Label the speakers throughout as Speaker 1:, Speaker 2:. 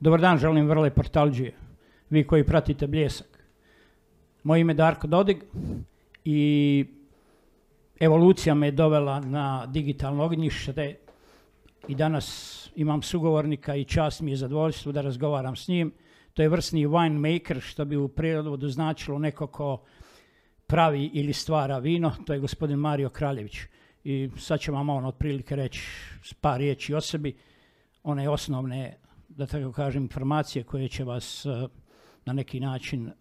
Speaker 1: Dobar dan, želim vrle portalđije. Vi koji pratite Bljesak. Moje ime je Darko Dodig i evolucija me je dovela na digitalno ognjište i danas imam sugovornika i čast mi je zadovoljstvo da razgovaram s njim. To je vrsni winemaker, što bi u prirodu značilo neko ko pravi ili stvara vino. To je gospodin Mario Kraljević. I sad ću vam on otprilike reći par riječi o sebi. One osnovne, da tako kažem, informacije koje će vas eh, na neki način uh,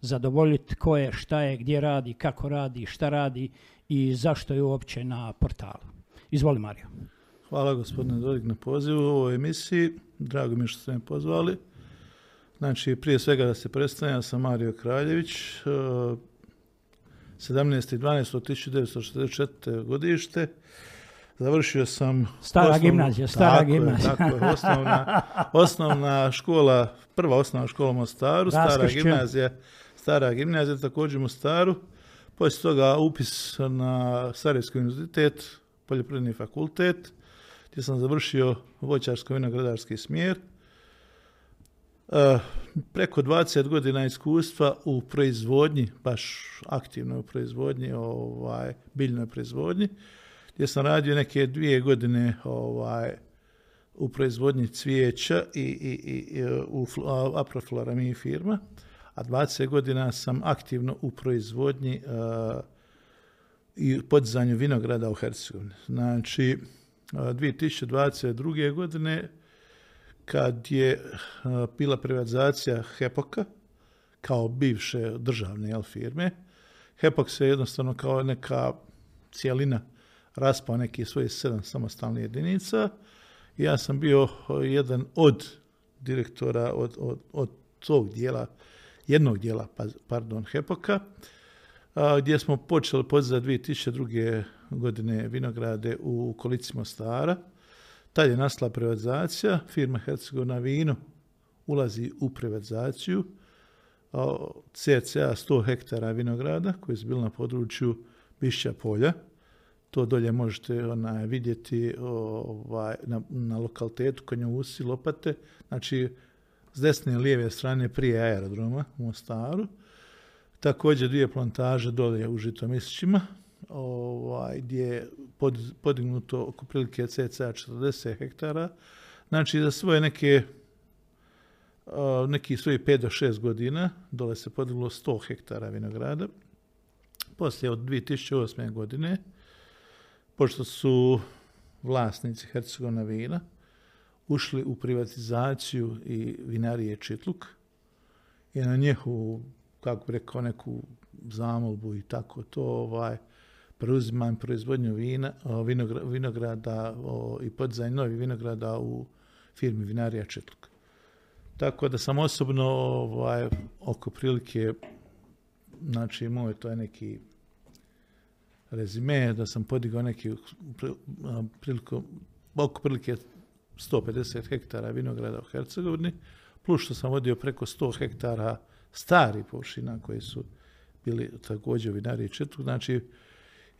Speaker 1: zadovoljiti ko je, šta je, gdje radi, kako radi, šta radi i zašto je uopće na portalu. Izvoli Mario.
Speaker 2: Hvala gospodine Dodik na pozivu u ovoj emisiji. Drago mi je što ste me pozvali. Znači, prije svega da se predstavljam, ja sam Mario Kraljević, 17.12.1964. godište. Završio sam...
Speaker 1: Stara gimnazija, stara
Speaker 2: tako
Speaker 1: gimnazija.
Speaker 2: tako je, osnovna, osnovna škola, prva osnovna škola u Mostaru, stara gimnazija, stara gimnazija također u Mostaru. Poslije toga upis na Sarajevski univerzitet, poljoprivredni fakultet, gdje sam završio voćarsko-vinogradarski smjer. E, preko 20 godina iskustva u proizvodnji, baš aktivno u proizvodnji, ovaj, biljnoj proizvodnji, gdje sam radio neke dvije godine ovaj, u proizvodnji cvijeća i, i, i u Aproflora firma, a 20 godina sam aktivno u proizvodnji uh, i podizanju vinograda u Hercegovini. Znači, 2022. godine kad je bila privatizacija Hepoka kao bivše državne jel, firme, Hepok se jednostavno kao neka cijelina raspao neki svojih sedam samostalnih jedinica. Ja sam bio jedan od direktora od, od, od tog dijela, jednog dijela, pa, pardon, Hepoka, gdje smo počeli podizati 2002. godine vinograde u okolici Mostara. Tad je nastala privatizacija, firma Hercegovina Vino ulazi u privatizaciju, CCA 100 hektara vinograda koji su bili na području Bišća polja. To dolje možete onaj, vidjeti ovaj, na, na lokalitetu Konjovusi, Lopate. Znači, s desne i lijeve strane prije aerodroma u Mostaru. Također dvije plantaže dolje u Žitomislićima, ovaj, gdje je podignuto oko prilike cca 40 hektara. Znači, za svoje neke neki svojih 5 do 6 godina, dole se podiglo 100 hektara vinograda. Poslije od 2008. godine, pošto su vlasnici Hercegovina vina ušli u privatizaciju i vinarije Čitluk i na njihovu, kako rekao, neku zamolbu i tako to, ovaj, preuzimam proizvodnju vina, vinograda i podizanje novih vinograda u firmi Vinarija Čitluk. Tako da sam osobno ovaj, oko prilike, znači moj to je neki rezime, da sam podigao neki priliku, oko prilike 150 hektara vinograda u Hercegovini, plus što sam vodio preko 100 hektara stari površina koji su bili također vinari četvrtu, znači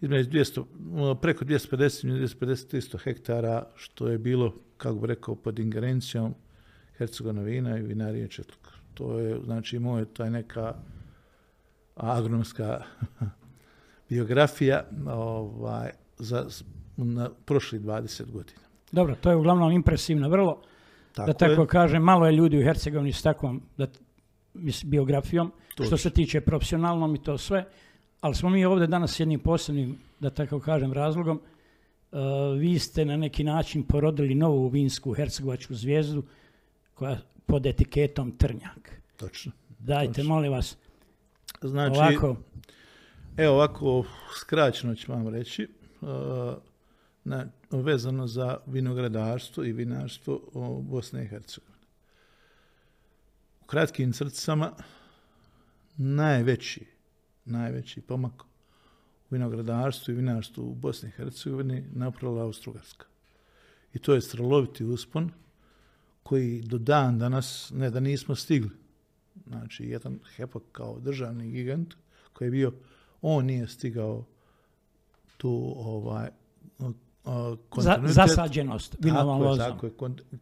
Speaker 2: između 200, preko 250 250 300 hektara, što je bilo, kako bi rekao, pod ingerencijom Hercegovina vina i vinarije Četluk. To je, znači, moja taj neka agronomska biografija ovaj, za na prošli 20 godina.
Speaker 1: Dobro, to je uglavnom impresivno vrlo. Tako da tako kažem, malo je ljudi u Hercegovini s takvom da, biografijom, što se tiče profesionalnom i to sve, ali smo mi ovdje danas s jednim posebnim, da tako kažem, razlogom. Uh, vi ste na neki način porodili novu vinsku hercegovačku zvijezdu koja pod etiketom Trnjak.
Speaker 2: Točno.
Speaker 1: Dajte, molim vas,
Speaker 2: znači,
Speaker 1: ovako.
Speaker 2: Evo ovako, skraćeno ću vam reći, uh, na, vezano za vinogradarstvo i vinarstvo u Bosne i Hercegovine. U kratkim crticama najveći, najveći pomak u vinogradarstvu i vinarstvu u Bosni i Hercegovini napravila Austrougarska. I to je straloviti uspon koji do dan danas, ne da nismo stigli, znači jedan Hepok kao državni gigant koji je bio, on nije stigao tu ovaj,
Speaker 1: kontinuitet. zasađenost lozom.
Speaker 2: Tako je,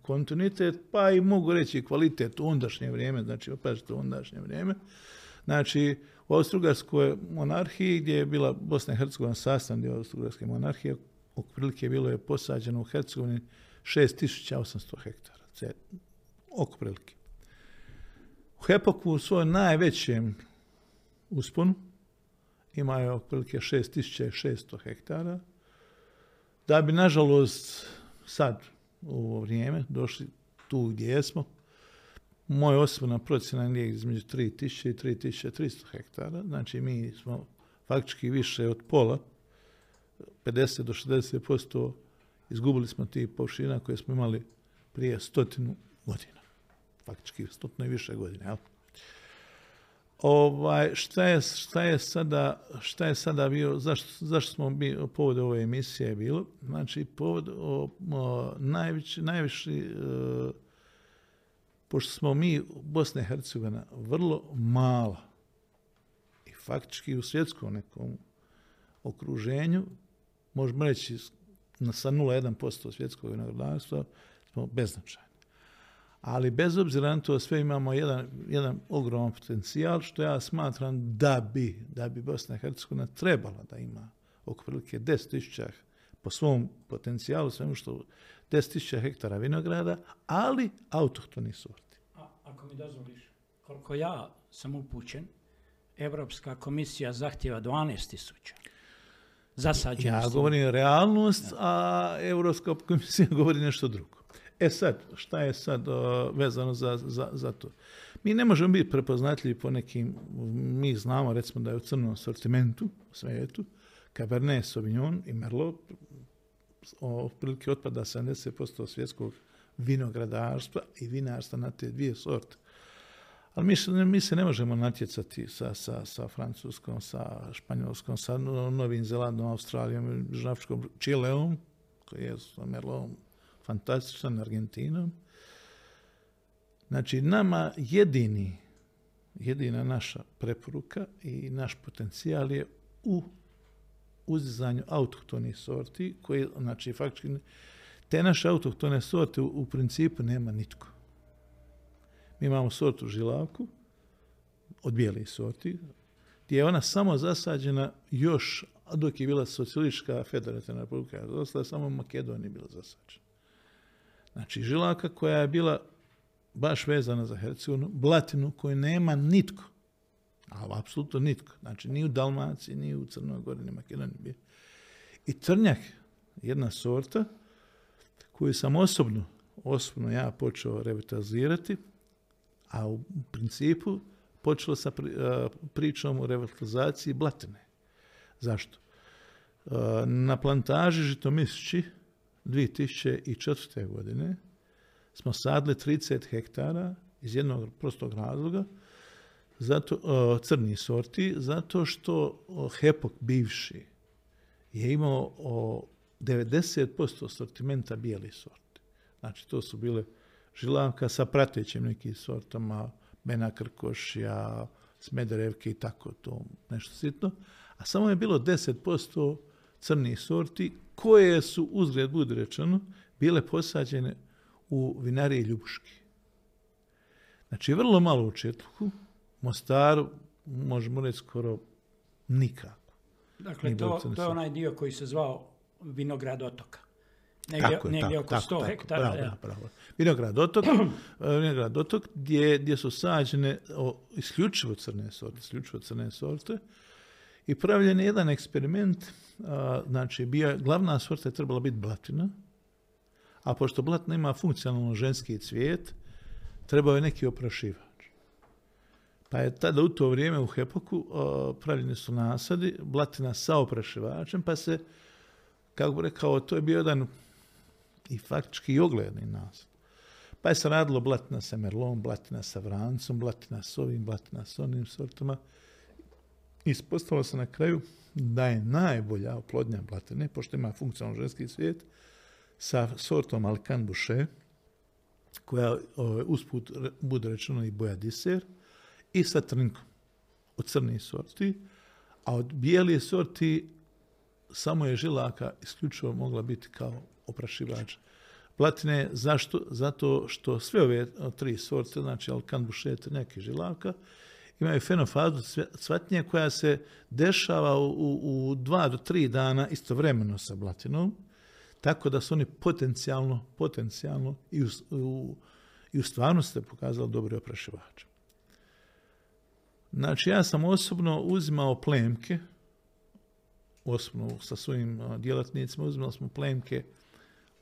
Speaker 2: kontinuitet, pa i mogu reći kvalitet u ondašnje vrijeme, znači opažite u ondašnje vrijeme. Znači, u Austrougarskoj monarhiji, gdje je bila Bosna i Hercegovina sastavni dio Austrougarske monarhije, otprilike bilo je posađeno u Hercegovini 6800 hektara, oko prilike. U Hepoku u svojom najvećem usponu imaju otprilike 6600 hektara, da bi, nažalost, sad, u ovo vrijeme, došli tu gdje jesmo, moja osobna procjena je između 3000 i 3300 hektara, znači mi smo faktički više od pola, 50 do 60% izgubili smo tih površina koje smo imali prije stotinu godina. Faktički stotno i više godina. Jel? Ovaj, šta, je, šta, je sada, šta je sada bio, zašto, zašto smo bi, povod ove emisije je bilo? Znači, povod, o, o, najviši, e, pošto smo mi, Bosna i Hercegovina, vrlo mala i faktički u svjetskom nekom okruženju, možemo reći sa 0,1% svjetskog vinogradarstva, smo beznačajni. Ali bez obzira na to sve imamo jedan, jedan ogroman potencijal što ja smatram da bi, da bi Bosna i Hercegovina trebala da ima oko prilike 10.000 po svom potencijalu, svemu što 10.000 hektara vinograda, ali autohtoni sorti.
Speaker 1: A, ako mi dozvoliš, koliko ja sam upućen, Evropska komisija zahtjeva 12.000 zasađenosti.
Speaker 2: Ja govorim realnost, a Evropska komisija govori nešto drugo. E sad, šta je sad vezano za, za, za, to? Mi ne možemo biti prepoznatljivi po nekim, mi znamo recimo da je u crnom sortimentu u svijetu, Cabernet Sauvignon i Merlot otprilike otpada 70% svjetskog vinogradarstva i vinarstva na te dvije sorte. Ali mi, mi se ne možemo natjecati sa, sa, sa Francuskom, sa Španjolskom, sa Novim Zelandom, Australijom, Žavčkom, Čileom, koji je sa Merlom fantastičan, Argentinom. Znači, nama jedini, jedina naša preporuka i naš potencijal je u uzizanju autohtonih sorti, koji, znači, faktički, te naše autohtone sorte u, principu nema nitko. Mi imamo sortu žilavku, od bijelih sorti, gdje je ona samo zasađena još, dok je bila socijalistička federativna republika, ostala samo u Makedoniji bila zasađena. Znači, žilaka koja je bila baš vezana za Hercegovinu, blatinu koju nema nitko, ali apsolutno nitko, znači ni u Dalmaciji, ni u Crnoj Gori, ni Makedoniji. I trnjak, jedna sorta koju sam osobno, osobno ja počeo revitalizirati, a u principu počelo sa pričom o revitalizaciji blatine. Zašto? Na plantaži Žitomisći 2004. godine smo sadili 30 hektara iz jednog prostog razloga, zato, crni sorti, zato što Hepok bivši je imao o 90% sortimenta bijeli sorti. Znači, to su bile žilavka sa pratećim nekim sortama, Bena Krkošija, Smederevke i tako to, nešto sitno. A samo je bilo 10% crnih sorti koje su, uzgled budi rečeno, bile posađene u vinariji Ljubuški. Znači, vrlo malo u Četluku, Mostaru, možemo reći skoro nikako.
Speaker 1: Dakle, to, to je onaj dio koji se zvao Vinograd otoka. Negdje, tako, negdje oko 100 hektara.
Speaker 2: Bravo, bravo. Vinograd otok, Vinograd otok gdje, gdje su sađene o, isključivo crne sorte, isključivo crne sorte, i pravljen je jedan eksperiment, znači bio, glavna sorta je trebala biti blatina, a pošto blatina ima funkcionalno ženski cvijet, trebao je neki oprašivač. Pa je tada u to vrijeme u Hepoku pravljeni su nasadi, blatina sa oprašivačem, pa se, kako bi rekao, to je bio jedan i faktički i ogledni nasad. Pa je se radilo blatina sa merlom, blatina sa vrancom, blatina s ovim, blatina s onim sortama. Ispostavilo se na kraju da je najbolja oplodnja blatine, pošto ima funkcionalno ženski svijet, sa sortom Alcan Boucher, koja usput bude rečeno i boja diser, i sa trnkom od crnih sorti, a od bijelih sorti samo je žilaka isključivo mogla biti kao oprašivač platine. Zašto? Zato što sve ove tri sorte, znači alkan, bušet, neki žilaka, imaju fenofazu cvatnje koja se dešava u, u, dva do tri dana istovremeno sa blatinom, tako da su oni potencijalno, potencijalno i u, i u stvarnosti pokazali dobri oprašivači. Znači, ja sam osobno uzimao plemke, osobno sa svojim djelatnicima, uzimali smo plemke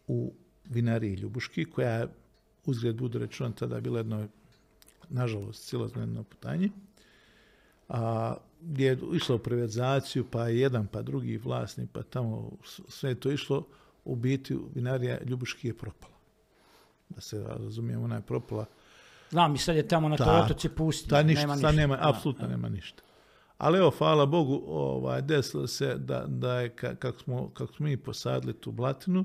Speaker 2: u vinariji Ljubuški, koja je, uzgled budu rečeno, tada bila jedno, nažalost, silazno jedno putanje, a, gdje je išlo u privatizaciju, pa jedan, pa drugi vlasnik, pa tamo sve to išlo, u biti vinarija Ljubuški je propala. Da se razumijemo, ona je propala.
Speaker 1: Znam, i sad je tamo na toj otoci pusti.
Speaker 2: Ta ništa, nema ništa. Nema, apsolutno nema ništa. Ali evo, hvala Bogu, ovaj, desilo se da, da je, kako smo, kako smo mi posadili tu blatinu,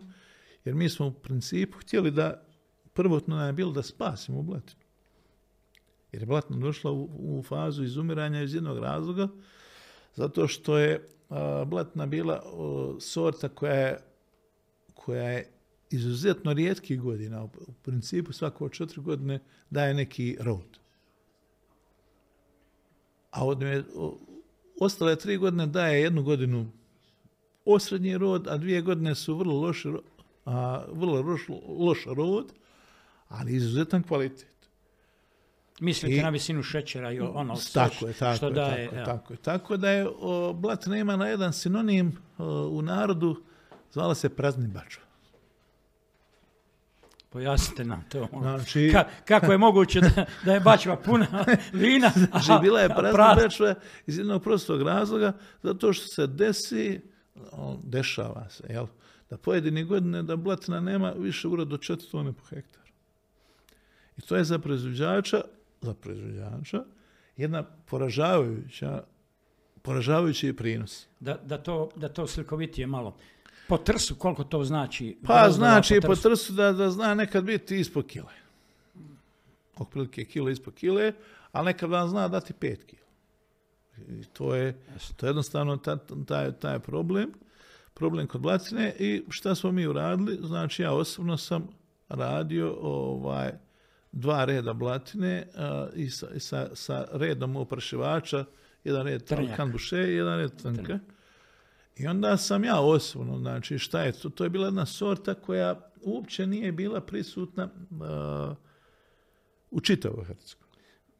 Speaker 2: jer mi smo u principu htjeli da, prvotno nam je bilo da spasimo blatinu. Jer je došla u, u fazu izumiranja iz jednog razloga, zato što je a, blatina bila sorta koja je, koja je izuzetno rijetkih godina, u, principu svako četiri godine daje neki rod. A od me, ostale tri godine daje jednu godinu osrednji rod, a dvije godine su vrlo loši a, vrlo loš, loš rod, ali izuzetan kvalitet.
Speaker 1: Mislite I, na visinu šećera i ono
Speaker 2: tako je, tako što je, daje. Tako, tako, je. tako da je o, blat nema na jedan sinonim u narodu, zvala se prazni bačva.
Speaker 1: Pojasnite nam to. Ono. Znači, kako je moguće da, da je bačva puna vina?
Speaker 2: Znači, bila je prazna bačva iz jednog prostog razloga, zato što se desi, dešava se, jel? da pojedini godine da blatina nema više urod do 4 tone po hektaru. I to je za proizvođača, za proizvođača jedna poražavajuća poražavajući prinos.
Speaker 1: Da, da, to, da to slikovitije malo. Po trsu koliko to znači?
Speaker 2: Pa znači po trsu, da, da zna nekad biti ispod kile. Otprilike kilo ispod kile, ali nekad vam zna dati pet kila. I to je, to je jednostavno taj, taj, taj problem problem kod blatine i šta smo mi uradili? Znači ja osobno sam radio ovaj dva reda blatine i, sa, sa, sa, redom oprašivača, jedan red kanbuše i jedan red trnka. I onda sam ja osobno, znači šta je to? To je bila jedna sorta koja uopće nije bila prisutna u čitavoj Hrvatskoj.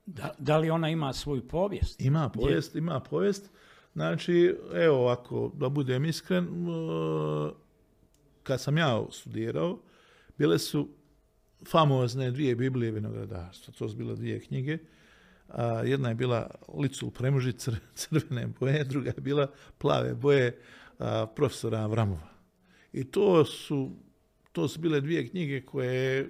Speaker 1: Da, da, li ona ima svoju povijest?
Speaker 2: Ima povijest, ima povijest. Znači, evo ako da budem iskren, kad sam ja studirao, bile su famozne dvije Biblije vinogradarstva. To su bile dvije knjige. jedna je bila Licul Premuži crvene boje, druga je bila plave boje profesora Avramova. I to su, to su bile dvije knjige koje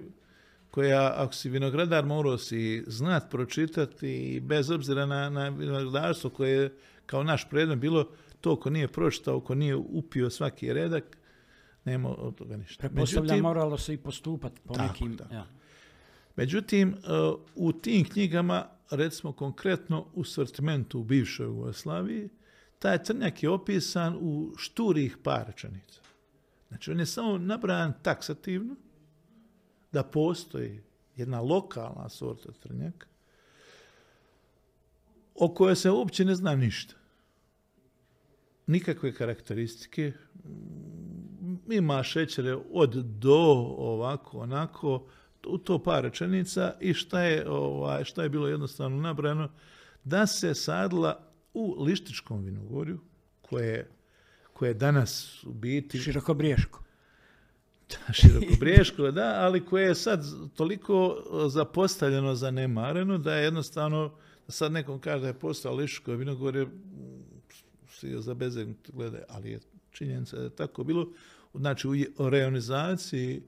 Speaker 2: koja, ako si vinogradar, morao si znat, pročitati i bez obzira na, na vinogradarstvo koje kao naš predmet bilo to ko nije pročitao, ko nije upio svaki redak, nema od toga ništa.
Speaker 1: Pretpostavljam, moralo se i postupati po nekim... Ja.
Speaker 2: Međutim, e, u tim knjigama, recimo konkretno u sortimentu u bivšoj Jugoslaviji, taj trnjak je opisan u šturih par rečenica. Znači, on je samo nabrajan taksativno da postoji jedna lokalna sorta trnjaka, o kojoj se uopće ne zna ništa. Nikakve karakteristike. Ima šećere od do, ovako, onako, u to par rečenica i šta je, ovaj, šta je bilo jednostavno nabrano, da se sadila u Lištičkom vinogorju, koje, koje danas u biti...
Speaker 1: Široko briješko.
Speaker 2: široko briješko, da, ali koje je sad toliko zapostavljeno, zanemareno, da je jednostavno Sad nekom kaže da je postao Liško vinogorje, svi za bezegnut glede, ali je činjenica da je tako bilo. Znači, u reonizaciji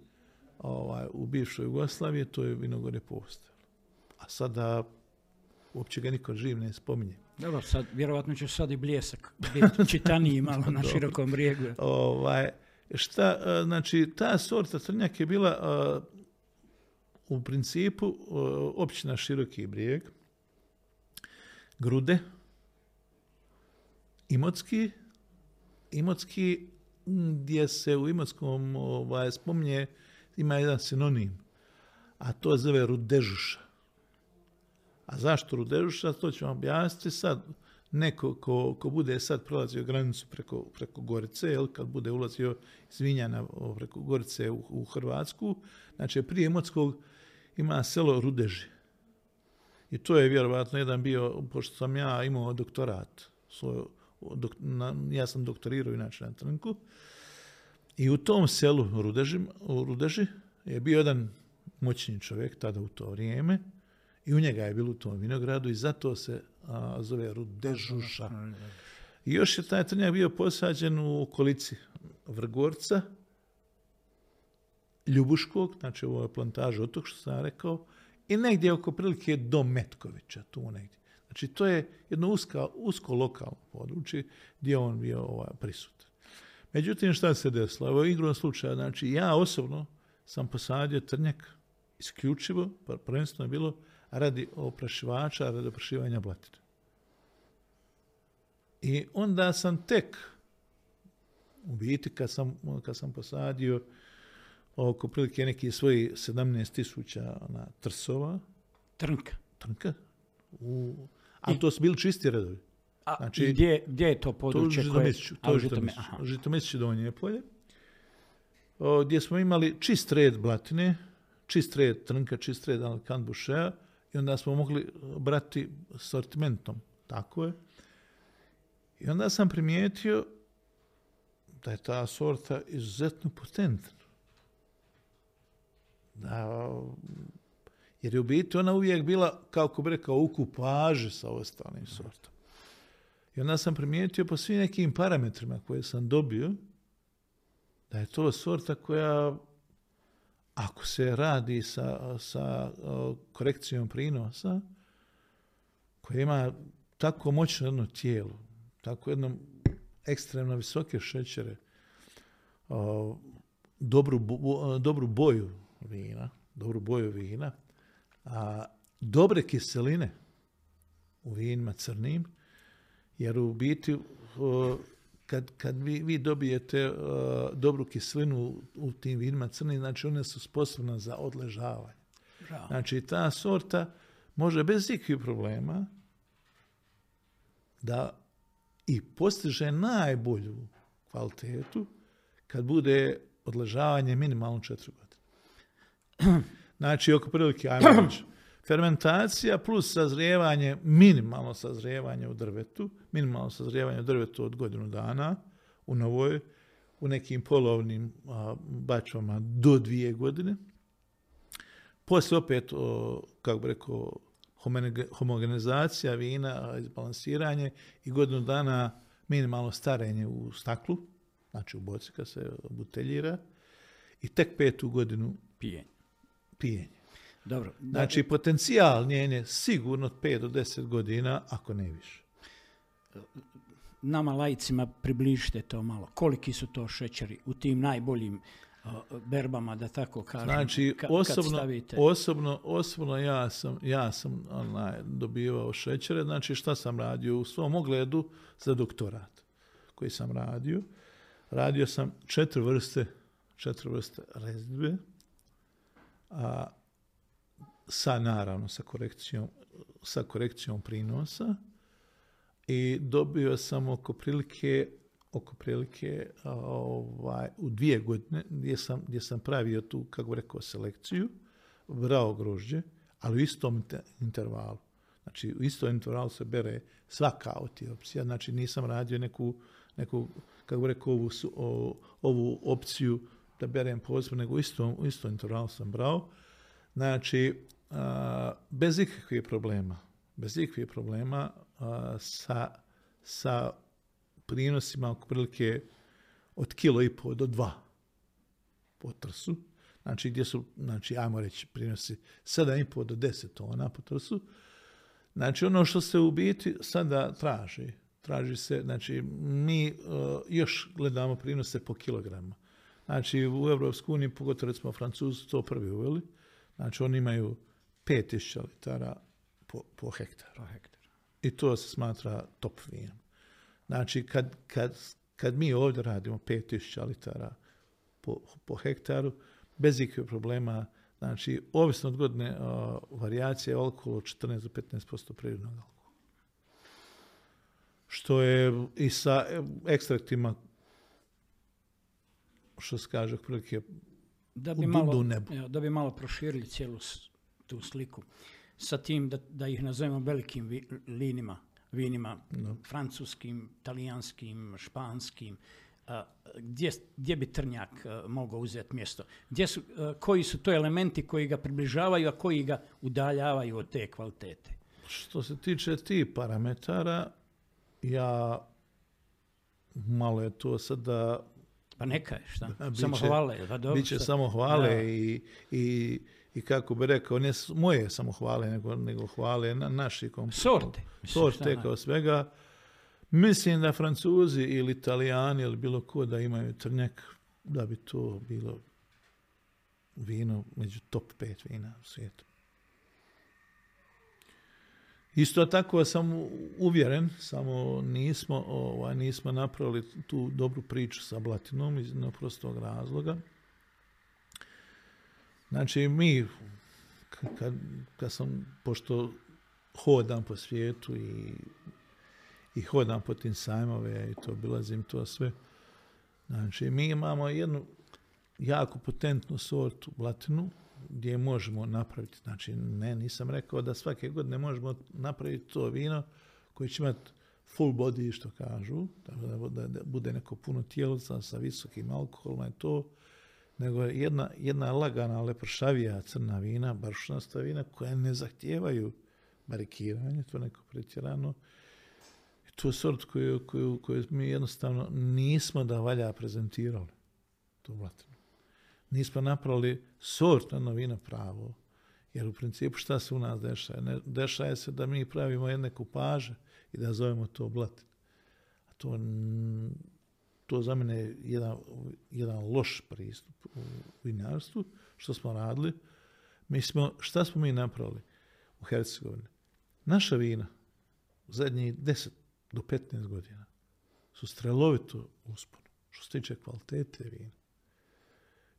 Speaker 2: ovaj, u bivšoj Jugoslaviji to je vinogorje postojalo. A sada uopće ga niko živ ne spominje.
Speaker 1: Dobro, sad, vjerovatno će sad i bljesak biti čitaniji malo na širokom brijegu.
Speaker 2: Ovaj, šta, znači, ta sorta trnjak je bila u principu općina Široki brijeg, Grude, Imotski Imotski, gdje se u Imotskom ovaj, spominje, ima jedan sinonim, a to zove rudežuša. A zašto rudežuša, to ću vam objasniti sad. Neko ko, ko bude sad prolazio granicu preko, preko Gorice, jel, kad bude ulazio iz Vinjana preko Gorice u, Hrvatsku, znači prije Imotskog ima selo Rudeži. I to je vjerovatno jedan bio, pošto sam ja imao doktorat, svoj, dok, na, ja sam doktorirao inače na Trnku, i u tom selu Rudeži, u Rudeži je bio jedan moćni čovjek tada u to vrijeme i u njega je bilo u tom vinogradu i zato se a, zove Rudežuša. I još je taj trnjak bio posađen u okolici Vrgorca, Ljubuškog, znači ovo je plantaža otok što sam rekao, i negdje oko prilike do Metkovića, tu negdje. Znači to je jedno uska, usko lokalno područje gdje on bio ovaj, prisutan. Međutim, šta se desilo? Evo igrom slučaja, znači ja osobno sam posadio trnjak isključivo, prvenstveno je bilo radi oprašivača, radi oprašivanja blatine. I onda sam tek, u biti kad sam, kad sam posadio oko prilike neki svoji 17 tisuća na trsova.
Speaker 1: Trnka.
Speaker 2: Trnka. U, a I, to su bili čisti redovi.
Speaker 1: A znači, gdje, gdje je to područje?
Speaker 2: To koje... To je Žitomisić donje polje. O, gdje smo imali čist red blatine, čist red trnka, čist red Alkan Bušea i onda smo mogli brati sortimentom. Tako je. I onda sam primijetio da je ta sorta izuzetno potentna. Da, jer je u biti ona uvijek bila, kako bi rekao, u kupaži sa ostalim sortom. I onda sam primijetio po svim nekim parametrima koje sam dobio, da je to sorta koja, ako se radi sa, sa korekcijom prinosa, koja ima tako moćno jedno tijelo, tako jedno ekstremno visoke šećere, dobru, dobru boju vina, dobru boju vina, a dobre kiseline u vinima crnim, jer u biti kad, kad vi, vi dobijete dobru kiselinu u tim vinima crnim, znači one su sposobne za odležavanje. Znači ta sorta može bez ikakvih problema da i postiže najbolju kvalitetu kad bude odležavanje minimalno četiri godine. Znači, oko prilike, ajmo reći, fermentacija plus sazrijevanje, minimalno sazrijevanje u drvetu, minimalno sazrijevanje u drvetu od godinu dana u novoj, u nekim polovnim a, bačvama do dvije godine. Poslije opet, o, kako bi rekao, homogenizacija vina, izbalansiranje i godinu dana minimalno starenje u staklu, znači u boci kad se buteljira, i tek petu godinu
Speaker 1: pijenje.
Speaker 2: Pijenje.
Speaker 1: Dobro.
Speaker 2: Znači, potencijal njen je sigurno od 5 do 10 godina, ako ne više.
Speaker 1: Nama lajcima približite to malo. Koliki su to šećeri u tim najboljim berbama, da tako kažem.
Speaker 2: Znači, osobno, osobno, osobno ja sam, ja sam onaj, dobivao šećere. Znači, šta sam radio u svom ogledu za doktorat koji sam radio. Radio sam četiri vrste, četiri vrste rezidbe, a sa naravno sa korekcijom, sa korekcijom prinosa i dobio sam oko prilike oko prilike ovaj, u dvije godine gdje sam, gdje sam pravio tu, kako rekao, selekciju, brao grožđe, ali u istom intervalu. Znači, u istom intervalu se bere svaka opcija. Znači, nisam radio neku, neku kako rekao, ovu, ovu opciju da berem posebno, nego u istom intervalu sam brao. Znači, a, bez ikakvih problema, bez ikakvih problema a, sa, sa prinosima oko prilike od kilo i pol do dva po trsu. Znači, gdje su, znači, ajmo reći, prinosi 7,5 do 10 tona po trsu. Znači, ono što se u biti sada traži, traži se, znači, mi uh, još gledamo prinose po kilograma. Znači, u uniji, pogotovo recimo Francuzi, to prvi uveli. Znači, oni imaju 5000 litara po, po hektaru. I to se smatra top vinom. Znači, kad, kad, kad mi ovdje radimo 5000 litara po, po hektaru, bez ikakvih problema, znači, ovisno od godine, varijacija je alkohol od 14 do 15% prirodnog alkohola. Što je i sa ekstraktima, što se kaže, otprilike
Speaker 1: da bi, malo, da bi malo proširili cijelu tu sliku sa tim da, da ih nazovemo velikim vi, linima, vinima, francuskim, talijanskim, španskim, gdje, gdje bi Trnjak mogao uzeti mjesto? Gdje su, koji su to elementi koji ga približavaju, a koji ga udaljavaju od te kvalitete?
Speaker 2: Što se tiče tih parametara, ja malo je to sada
Speaker 1: pa neka je, šta? samo hvale. Pa dobro,
Speaker 2: biće samo hvale i, i, i, kako bi rekao, ne moje samo hvale, nego, nego hvale na, naši
Speaker 1: Sorte.
Speaker 2: Sorte kao svega. Mislim da Francuzi ili Italijani ili bilo ko da imaju trnjak, da bi to bilo vino među top pet vina u svijetu. Isto tako sam uvjeren, samo nismo, ovaj, nismo napravili tu dobru priču sa Blatinom iz prostog razloga. Znači mi, kad, kad sam, pošto hodam po svijetu i, i hodam po tim sajmove i to obilazim to sve, znači mi imamo jednu jako potentnu sortu Blatinu, gdje možemo napraviti, znači ne, nisam rekao da svake godine možemo napraviti to vino koje će imati full body, što kažu, da, da, bude neko puno tijelca sa visokim alkoholom je to, nego jedna, jedna lagana, lepršavija crna vina, baršunasta vina, koja ne zahtijevaju barikiranje, to neko pretjerano. I je sort koju, koju, koju mi jednostavno nismo da valja prezentirali. To vlatno nismo napravili sortna novina pravo. Jer u principu šta se u nas dešava? Ne, dešava se da mi pravimo jedne kupaže i da zovemo to blatin. A to, to za mene je jedan, jedan loš pristup u vinarstvu, što smo radili. Mi smo, šta smo mi napravili u Hercegovini? Naša vina u zadnjih 10 do 15 godina su strelovito usponu što se tiče kvalitete vina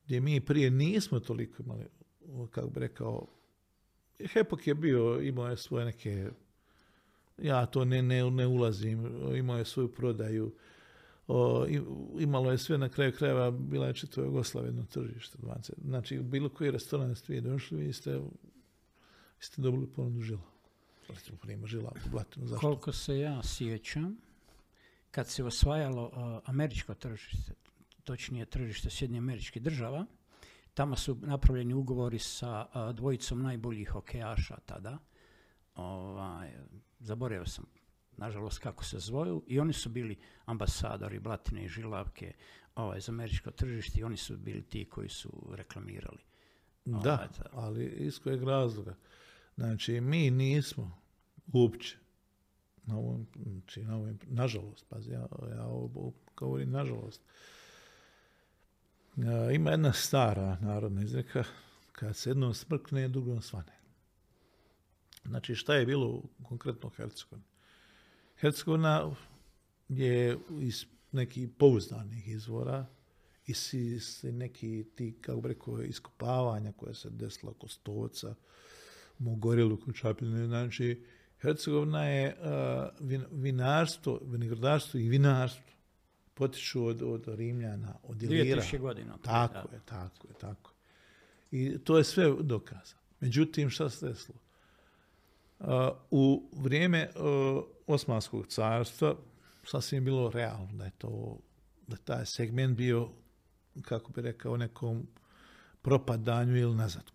Speaker 2: gdje mi prije nismo toliko imali, kako bi rekao, Hepok je bio, imao je svoje neke, ja to ne, ne, ne ulazim, imao je svoju prodaju, o, imalo je sve na kraju krajeva, bila je čito Jugoslavijno tržište. Znači, bilo koji restoran ste vi došli, vi ste, ste dobili ponudu žila. žila Zašto?
Speaker 1: Koliko se ja sjećam, kad se osvajalo američko tržište, točnije tržište Sjedinje američkih država. Tamo su napravljeni ugovori sa dvojicom najboljih hokejaša tada. Ovaj, zaboravio sam, nažalost, kako se zvoju. I oni su bili ambasadori Blatine i Žilavke ovaj, za američko tržište i oni su bili ti koji su reklamirali.
Speaker 2: da, ovaj, ali iz kojeg razloga? Znači, mi nismo uopće na ovom, znači, na ovom, nažalost, pazi, ja, ja ovo govorim nažalost, ima jedna stara narodna izreka, kad se jednom smrkne, drugom svane. Znači, šta je bilo konkretno u Hercegovini? Hercegovina je iz nekih pouzdanih izvora, iz neki ti, kako bi rekao, iskopavanja koje se desilo oko Stoca, u Čapljine, znači, Hercegovina je vinarstvo, vinogradarstvo i vinarstvo potiču od, od Rimljana, od Ilira.
Speaker 1: 2000 godina.
Speaker 2: Tako je, tako je, tako. I to je sve dokazano. Međutim, šta se desilo? U vrijeme uh, Osmanskog carstva sasvim bilo realno da je to, da taj segment bio, kako bi rekao, nekom propadanju ili nazad.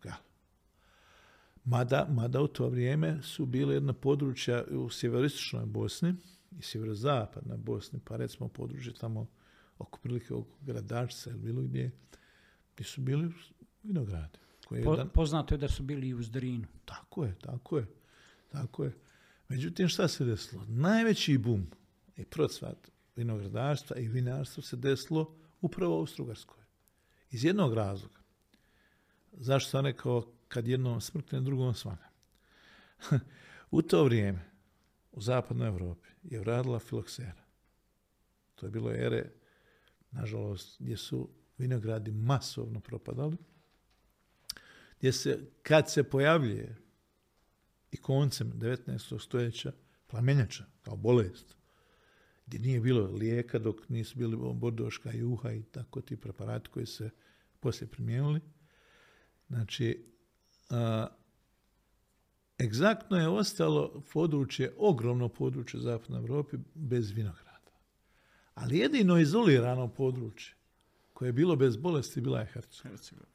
Speaker 2: Mada, mada u to vrijeme su bile jedna područja u sjeverističnoj Bosni, i sjeverozapadna Bosni, pa recimo područje tamo oko prilike oko Gradačca ili bilo gdje, gdje su bili vinogradi.
Speaker 1: Poznato je da su bili i u Zdrinu.
Speaker 2: Tako je, tako je, tako je. Međutim, šta se desilo? Najveći bum i procvat vinogradarstva i vinarstva se desilo upravo u Strugarskoj. Iz jednog razloga. Zašto sam rekao kad jednom smrkne, drugom svane? u to vrijeme u zapadnoj Europi je vradila filoksera. To je bilo ere, nažalost, gdje su vinogradi masovno propadali, gdje se, kad se pojavljuje i koncem 19. stoljeća plamenjača kao bolest, gdje nije bilo lijeka dok nisu bili bordoška, juha i tako ti preparati koji se poslije primijenili. Znači, egzaktno je ostalo područje, ogromno područje zapadne Europi bez vinograda. Ali jedino izolirano područje koje je bilo bez bolesti bila je Hercegovina.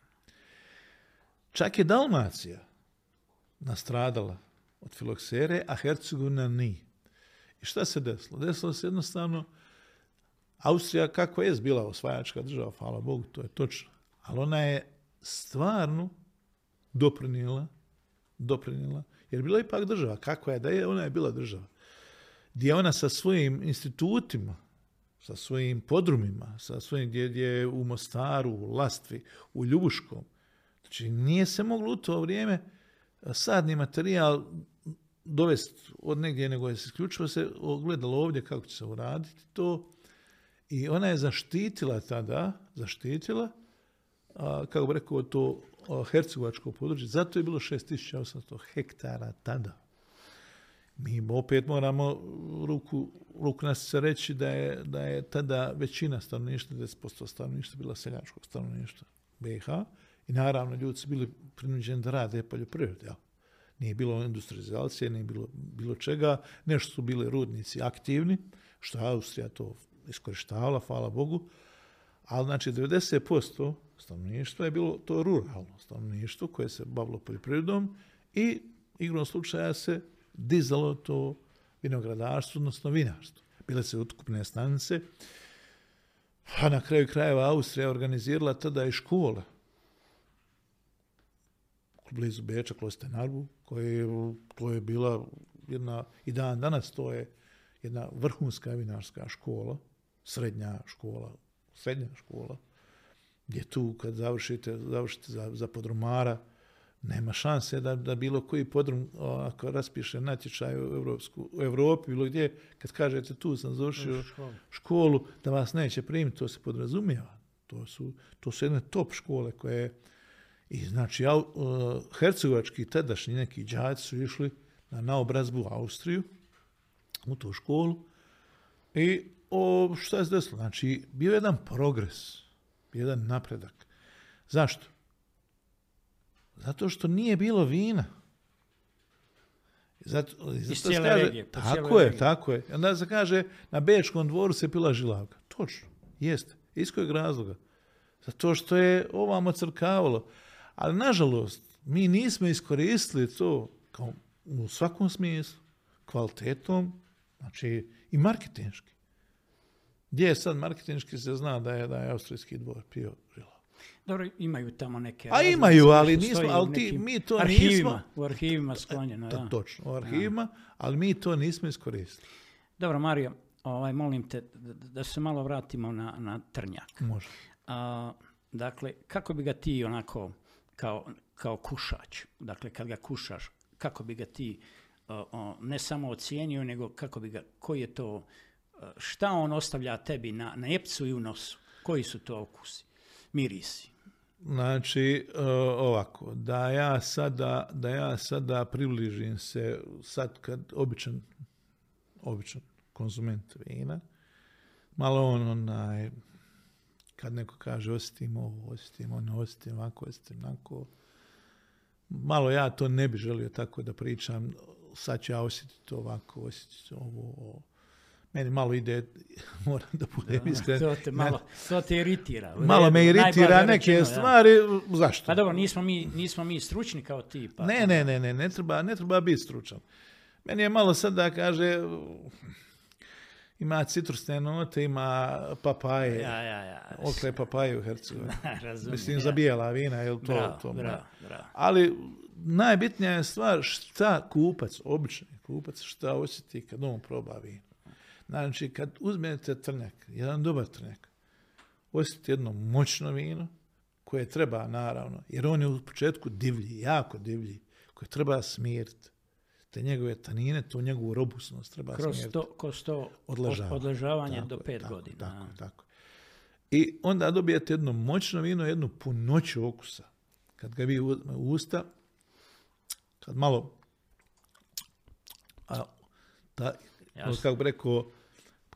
Speaker 2: Čak je Dalmacija nastradala od filoksere, a Hercegovina nije. I šta se desilo? Desilo se jednostavno Austrija kako je bila osvajačka država, hvala Bogu, to je točno. Ali ona je stvarno doprinila, doprinila, jer bila je ipak država. Kako je da je, ona je bila država. Gdje ona sa svojim institutima, sa svojim podrumima, sa svojim gdje, je u Mostaru, u Lastvi, u Ljubuškom. Znači nije se moglo u to vrijeme sadni materijal dovesti od negdje, nego je se isključivo se ogledalo ovdje kako će se uraditi to. I ona je zaštitila tada, zaštitila, kako bi rekao, to hercegovačko područje. Zato je bilo 6800 hektara tada. Mi opet moramo ruku, ruku nas se reći da je, da je tada većina stanovništva, 10% stanovništva bila seljačkog stanovništva BiH i naravno ljudi su bili prinuđeni da rade poljoprivredu. Ja. Nije bilo industrializacije, nije bilo bilo čega. Nešto su bili rudnici aktivni, što je Austrija to iskorištavala, hvala Bogu. Ali znači 90% stanovništva je bilo to ruralno stanovništvo koje se bavilo poljoprivredom i igrom slučaja se dizalo to vinogradarstvo, odnosno vinarstvo. Bile se utkupne stanice, a na kraju krajeva Austrija organizirala tada i škole blizu Beča, Klostenarbu, koje to je bila jedna, i dan danas to je jedna vrhunska vinarska škola, srednja škola, srednja škola, gdje tu kad završite, završite za, za podrumara, nema šanse da, da bilo koji podrum, ako raspiše natječaj u, Evropsku, u Evropi, bilo gdje, kad kažete tu sam završio školu, da vas neće primiti, to se podrazumijeva. To su, to su jedne top škole koje i znači uh, hercegovački tadašnji neki đaci su išli na naobrazbu u Austriju, u tu školu i o, šta je se desilo? Znači, bio jedan progres, bio jedan napredak. Zašto? Zato što nije bilo vina. Zato, zato
Speaker 1: Iz cijele kaže, regije.
Speaker 2: Tako je, regije. tako je. Onda se kaže, na Bečkom dvoru se pila žilavka. Točno, jeste. Iz kojeg razloga? Zato što je ovamo crkavalo. Ali, nažalost, mi nismo iskoristili to kao u svakom smislu, kvalitetom, znači i marketinški. Gdje je sad marketinški se zna da je, da je austrijski dvor pio žilavku.
Speaker 1: Dobro, imaju tamo neke...
Speaker 2: A imaju, ali nismo, ali ti, mi to
Speaker 1: arhivima,
Speaker 2: nismo...
Speaker 1: U arhivima sklonjeno,
Speaker 2: da. Točno, u arhivima, ali mi to nismo iskoristili.
Speaker 1: Dobro, Mario, ovaj, molim te da, da se malo vratimo na, na Trnjak.
Speaker 2: Može.
Speaker 1: A, dakle, kako bi ga ti onako kao, kao kušač, dakle, kad ga kušaš, kako bi ga ti o, o, ne samo ocijenio, nego kako bi ga, koji je to, šta on ostavlja tebi na, na epcu i u nosu? Koji su to okusi? mirisi?
Speaker 2: Znači, uh, ovako, da ja sada, da ja sada približim se, sad kad običan, običan konzument vina, malo on onaj, kad neko kaže osjetim ovo, osjetim ono, osjetim ovako, osjetim onako, malo ja to ne bi želio tako da pričam, sad ću ja osjetiti ovako, osjetiti ovo, ovo meni malo ide, moram da budem iskren.
Speaker 1: To te malo, to te iritira.
Speaker 2: Malo me iritira neke rečeno, stvari, ja. zašto?
Speaker 1: Pa dobro, nismo mi, nismo mi stručni kao ti. Pa,
Speaker 2: ne, ne, ne, ne, ne treba, ne treba biti stručan. Meni je malo sad da kaže, ima citrusne note, ima papaje.
Speaker 1: Ja, ja, ja.
Speaker 2: Okle papaje u Hercegovini. Mislim, ja. za bijela vina, je to?
Speaker 1: Bravo,
Speaker 2: to
Speaker 1: bravo, bravo.
Speaker 2: Ali najbitnija je stvar šta kupac, obični kupac, šta osjeti kad on proba vino. Znači, kad uzmete trnjak, jedan dobar trnjak, osjetite jedno moćno vino, koje treba, naravno, jer on je u početku divlji, jako divlji, koje treba smiriti. te njegove tanine, tu njegovu robustnost treba
Speaker 1: kroz to, kroz to odležavanje do pet godina.
Speaker 2: Tako, tako. I onda dobijete jedno moćno vino, jednu punoću okusa. Kad ga vi u usta, kad malo a, ta, kako bi rekao,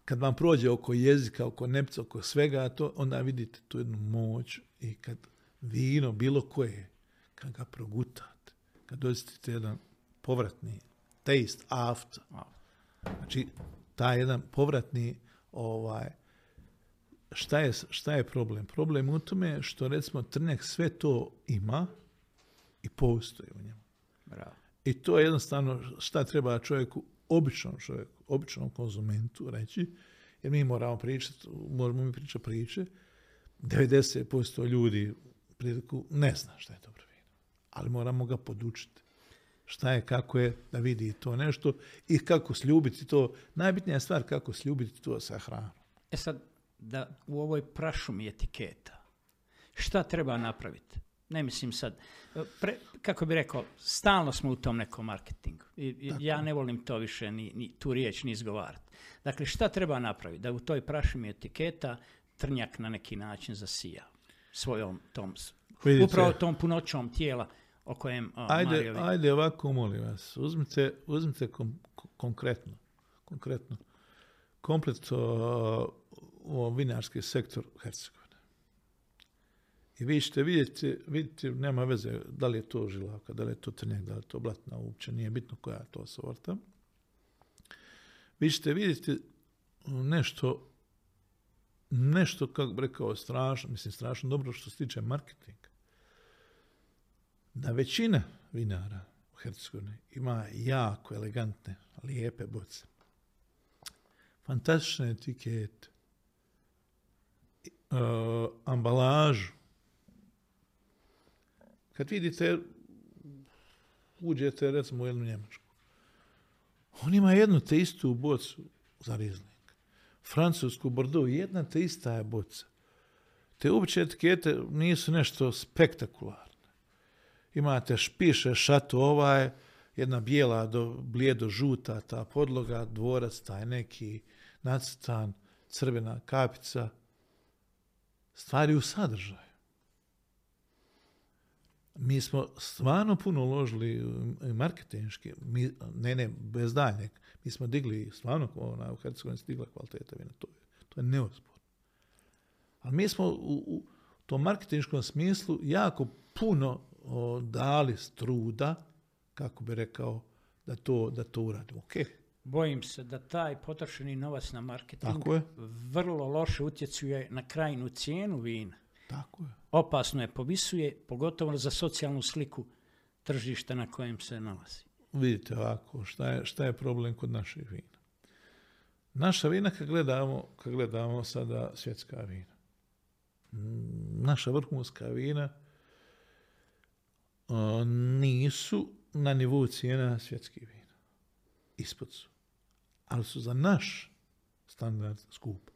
Speaker 2: kad vam prođe oko jezika, oko nepca, oko svega, to, onda vidite tu jednu moć i kad vino, bilo koje, kad ga progutate, kad dođete jedan povratni taste after, znači taj jedan povratni ovaj, šta je, šta je problem? Problem u tome što recimo trnjak sve to ima i postoji u njemu.
Speaker 1: Bravo.
Speaker 2: I to je jednostavno šta treba čovjeku, običnom čovjeku, običnom konzumentu reći, jer mi moramo pričati, moramo mi pričati priče, 90% ljudi priliku ne zna šta je dobro vino, ali moramo ga podučiti. Šta je, kako je, da vidi to nešto i kako sljubiti to. Najbitnija stvar kako sljubiti to sa hranom.
Speaker 1: E sad, da u ovoj prašumi etiketa, šta treba napraviti? Ne mislim sad, pre, kako bi rekao, stalno smo u tom nekom marketingu. I, ja ne volim to više ni, ni tu riječ ni izgovarati. Dakle, šta treba napraviti? Da u toj prašumi etiketa trnjak na neki način zasija svojom tom, Vidite, upravo tom punoćom tijela o kojem
Speaker 2: ajde, ajde ovako, molim vas, uzmite, uzmite konkretno, konkretno, komplet uh, vinarski sektor Hercegovine. I vi ćete vidjeti, vidjeti, nema veze da li je to žilavka, da li je to trnjak, da li je to blatna, uopće nije bitno koja je to sorta. Vi ćete vidjeti nešto, nešto, kako bi rekao, strašno, mislim strašno dobro što se tiče marketinga. Da većina vinara u Hercegovini ima jako elegantne, lijepe boce. Fantastične etikete, uh, ambalažu, kad vidite, uđete recimo u jednu Njemačku, on ima jednu te istu bocu za rizling. Francusku Bordeaux, jedna te ista je boca. Te uopće etikete nisu nešto spektakularne. Imate špiše, šato ovaj, jedna bijela do blijedo žuta ta podloga, dvorac taj neki nacrtan, crvena kapica. Stvari u sadržaju mi smo stvarno puno uložili marketinški, mi, ne, ne, bez daljnjeg. Mi smo digli, stvarno, ona, u Hercegovini se digla kvaliteta vina, to je, to je neosporno. Ali mi smo u, u tom marketinškom smislu jako puno dali truda, kako bi rekao, da to, da to uradimo. Okay.
Speaker 1: Bojim se da taj potrošeni novac na marketing vrlo loše utjecuje na krajnu cijenu vina.
Speaker 2: Tako je.
Speaker 1: Opasno je povisuje, pogotovo za socijalnu sliku tržišta na kojem se nalazi.
Speaker 2: Vidite ovako, šta je, šta je problem kod naših vina? Naša vina, kad gledamo, kad gledamo sada svjetska vina, naša vrhunska vina nisu na nivou cijena svjetskih vina. Ispod su. Ali su za naš standard skup.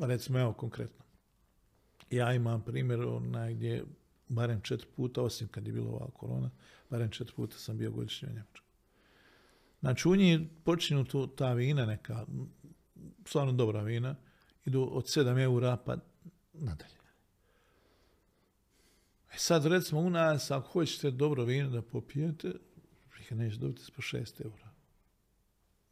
Speaker 2: Recimo evo konkretno. Ja imam primjer onaj gdje barem četiri puta, osim kad je bilo ova korona, barem četiri puta sam bio godišnji u Njemačkoj. Znači u njih počinju tu, ta vina neka, stvarno dobra vina, idu od 7 eura pa nadalje. E sad recimo u nas, ako hoćete dobro vino da popijete, ih neće dobiti po 6 eura.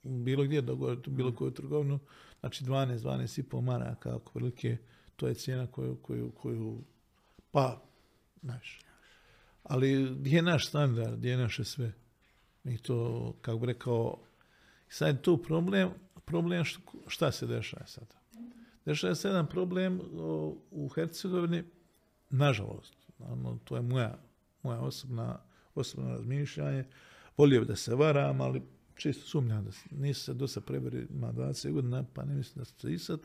Speaker 2: Bilo gdje, bilo koju trgovinu, Znači 12, 12 i pol maraka, ako velike, to je cijena koju, koju, koju pa, znaš. Ali gdje je naš standard, gdje je naše sve? Mi to, kako bi rekao, sad je tu problem, problem šta se dešava sada? Dešava se jedan problem u Hercegovini, nažalost, ono, to je moja, moja osobna, osobno razmišljanje, volio bi da se varam, ali čisto sumnjam da nisu se dosta preberi, ima 20 godina, pa ne mislim da su se i sad.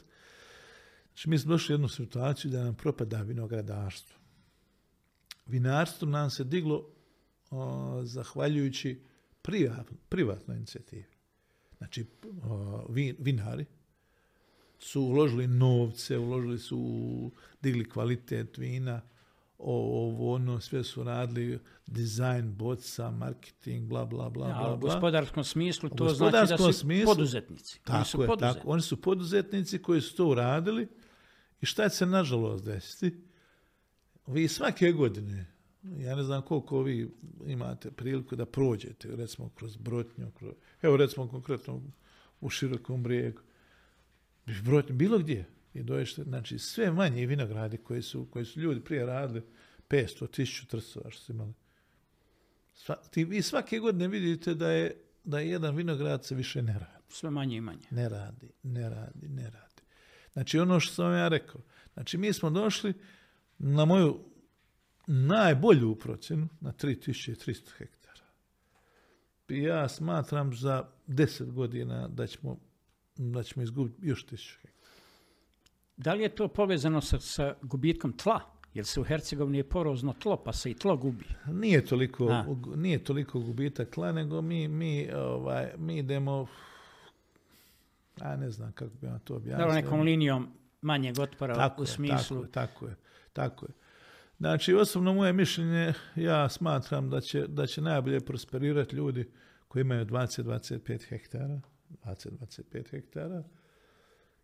Speaker 2: Znači, mi smo došli u jednu situaciju da nam propada vinogradarstvo. Vinarstvo nam se diglo zahvaljujući privatnoj inicijativi. Znači, vinari su uložili novce, uložili su, digli kvalitet vina, ovo, ono, sve su radili dizajn boca, marketing, bla, bla, bla,
Speaker 1: ja,
Speaker 2: bla,
Speaker 1: U gospodarskom smislu to znači da su smislu, poduzetnici.
Speaker 2: Tako
Speaker 1: su
Speaker 2: je, tako. Oni su poduzetnici koji su to uradili i šta će se nažalost desiti? Vi svake godine, ja ne znam koliko vi imate priliku da prođete, recimo kroz Brotnju, kroz, evo recimo konkretno u Širokom brijegu, Brotnju, bilo gdje, i doješte, znači sve manje vinogradi koji su, koji su ljudi prije radili 500, 1000 trsova što su imali. Sva, ti, vi svake godine vidite da je, da je jedan vinograd se više ne radi.
Speaker 1: Sve manje i manje.
Speaker 2: Ne radi, ne radi, ne radi. Znači ono što sam ja rekao, znači mi smo došli na moju najbolju procjenu na 3300 hektara. I ja smatram za 10 godina da ćemo, da ćemo izgubiti još 1000 hektara.
Speaker 1: Da li je to povezano sa, sa gubitkom tla? Jer se u Hercegovini je porozno tlo, pa se i tlo gubi.
Speaker 2: Nije toliko, nije toliko gubitak tla, nego mi, mi, ovaj, mi idemo, a ne znam kako bi vam to objasnio.
Speaker 1: Da, nekom linijom manjeg otpora
Speaker 2: tako
Speaker 1: u smislu.
Speaker 2: Je, tako, je, tako je. Znači, osobno moje mišljenje, ja smatram da će, da će najbolje prosperirati ljudi koji imaju 20-25 hektara, 20-25 hektara,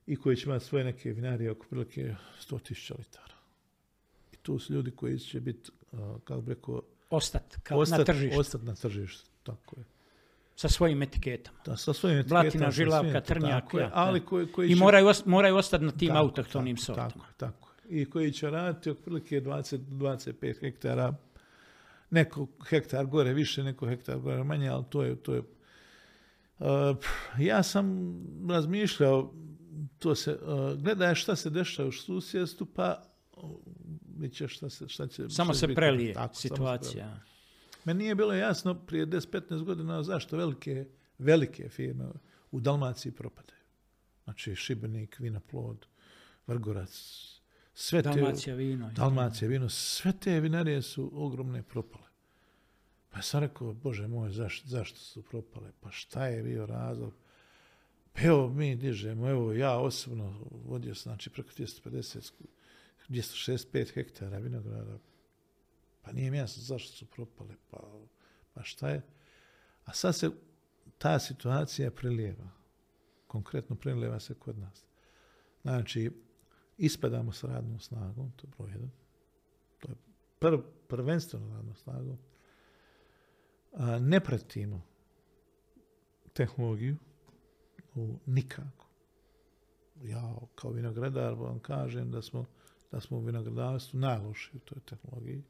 Speaker 2: i koji će imati svoje neke vinarije oko prilike 100.000 litara. I tu su ljudi koji će biti, kako bi rekao,
Speaker 1: ostat, kao ostat, na tržištu.
Speaker 2: Ostat na tržištu, tako je.
Speaker 1: Sa svojim etiketama.
Speaker 2: Da, sa svojim etiketama.
Speaker 1: Blatina, žilavka, trnjak.
Speaker 2: ali koji, koji
Speaker 1: I moraju, moraju ostati na tim tako, autohtonim
Speaker 2: sortama. Tako, tako. I koji će raditi prilike 20-25 hektara, neko hektar gore više, neko hektar gore manje, ali to je, to je uh, ja sam razmišljao to se, uh, šta se dešava u susjedstvu, pa će šta, se, šta će...
Speaker 1: Samo se biti, prelije tako, situacija.
Speaker 2: Meni nije bilo jasno prije 10-15 godina zašto velike, velike firme u Dalmaciji propadaju. Znači Šibenik, Vinoplod, Vrgorac, sve
Speaker 1: Dalmacija vino.
Speaker 2: Dalmacija vino, sve te vinarije su ogromne propale. Pa sam rekao, Bože moj, zašto, zašto su propale? Pa šta je bio razlog? Evo, mi dižemo, evo, ja osobno vodio sam, znači, preko 250, 265 hektara vinograda. Pa nije mi jasno zašto su propale, pa, pa šta je? A sad se ta situacija prelijeva. Konkretno prelijeva se kod nas. Znači, ispadamo s radnom snagom, to je broj jedan. To je prv, prvenstveno radnom snagom. Ne pratimo tehnologiju, u nikako. Ja kao vinogradar vam kažem da smo, da smo u vinogradarstvu najloši u toj tehnologiji.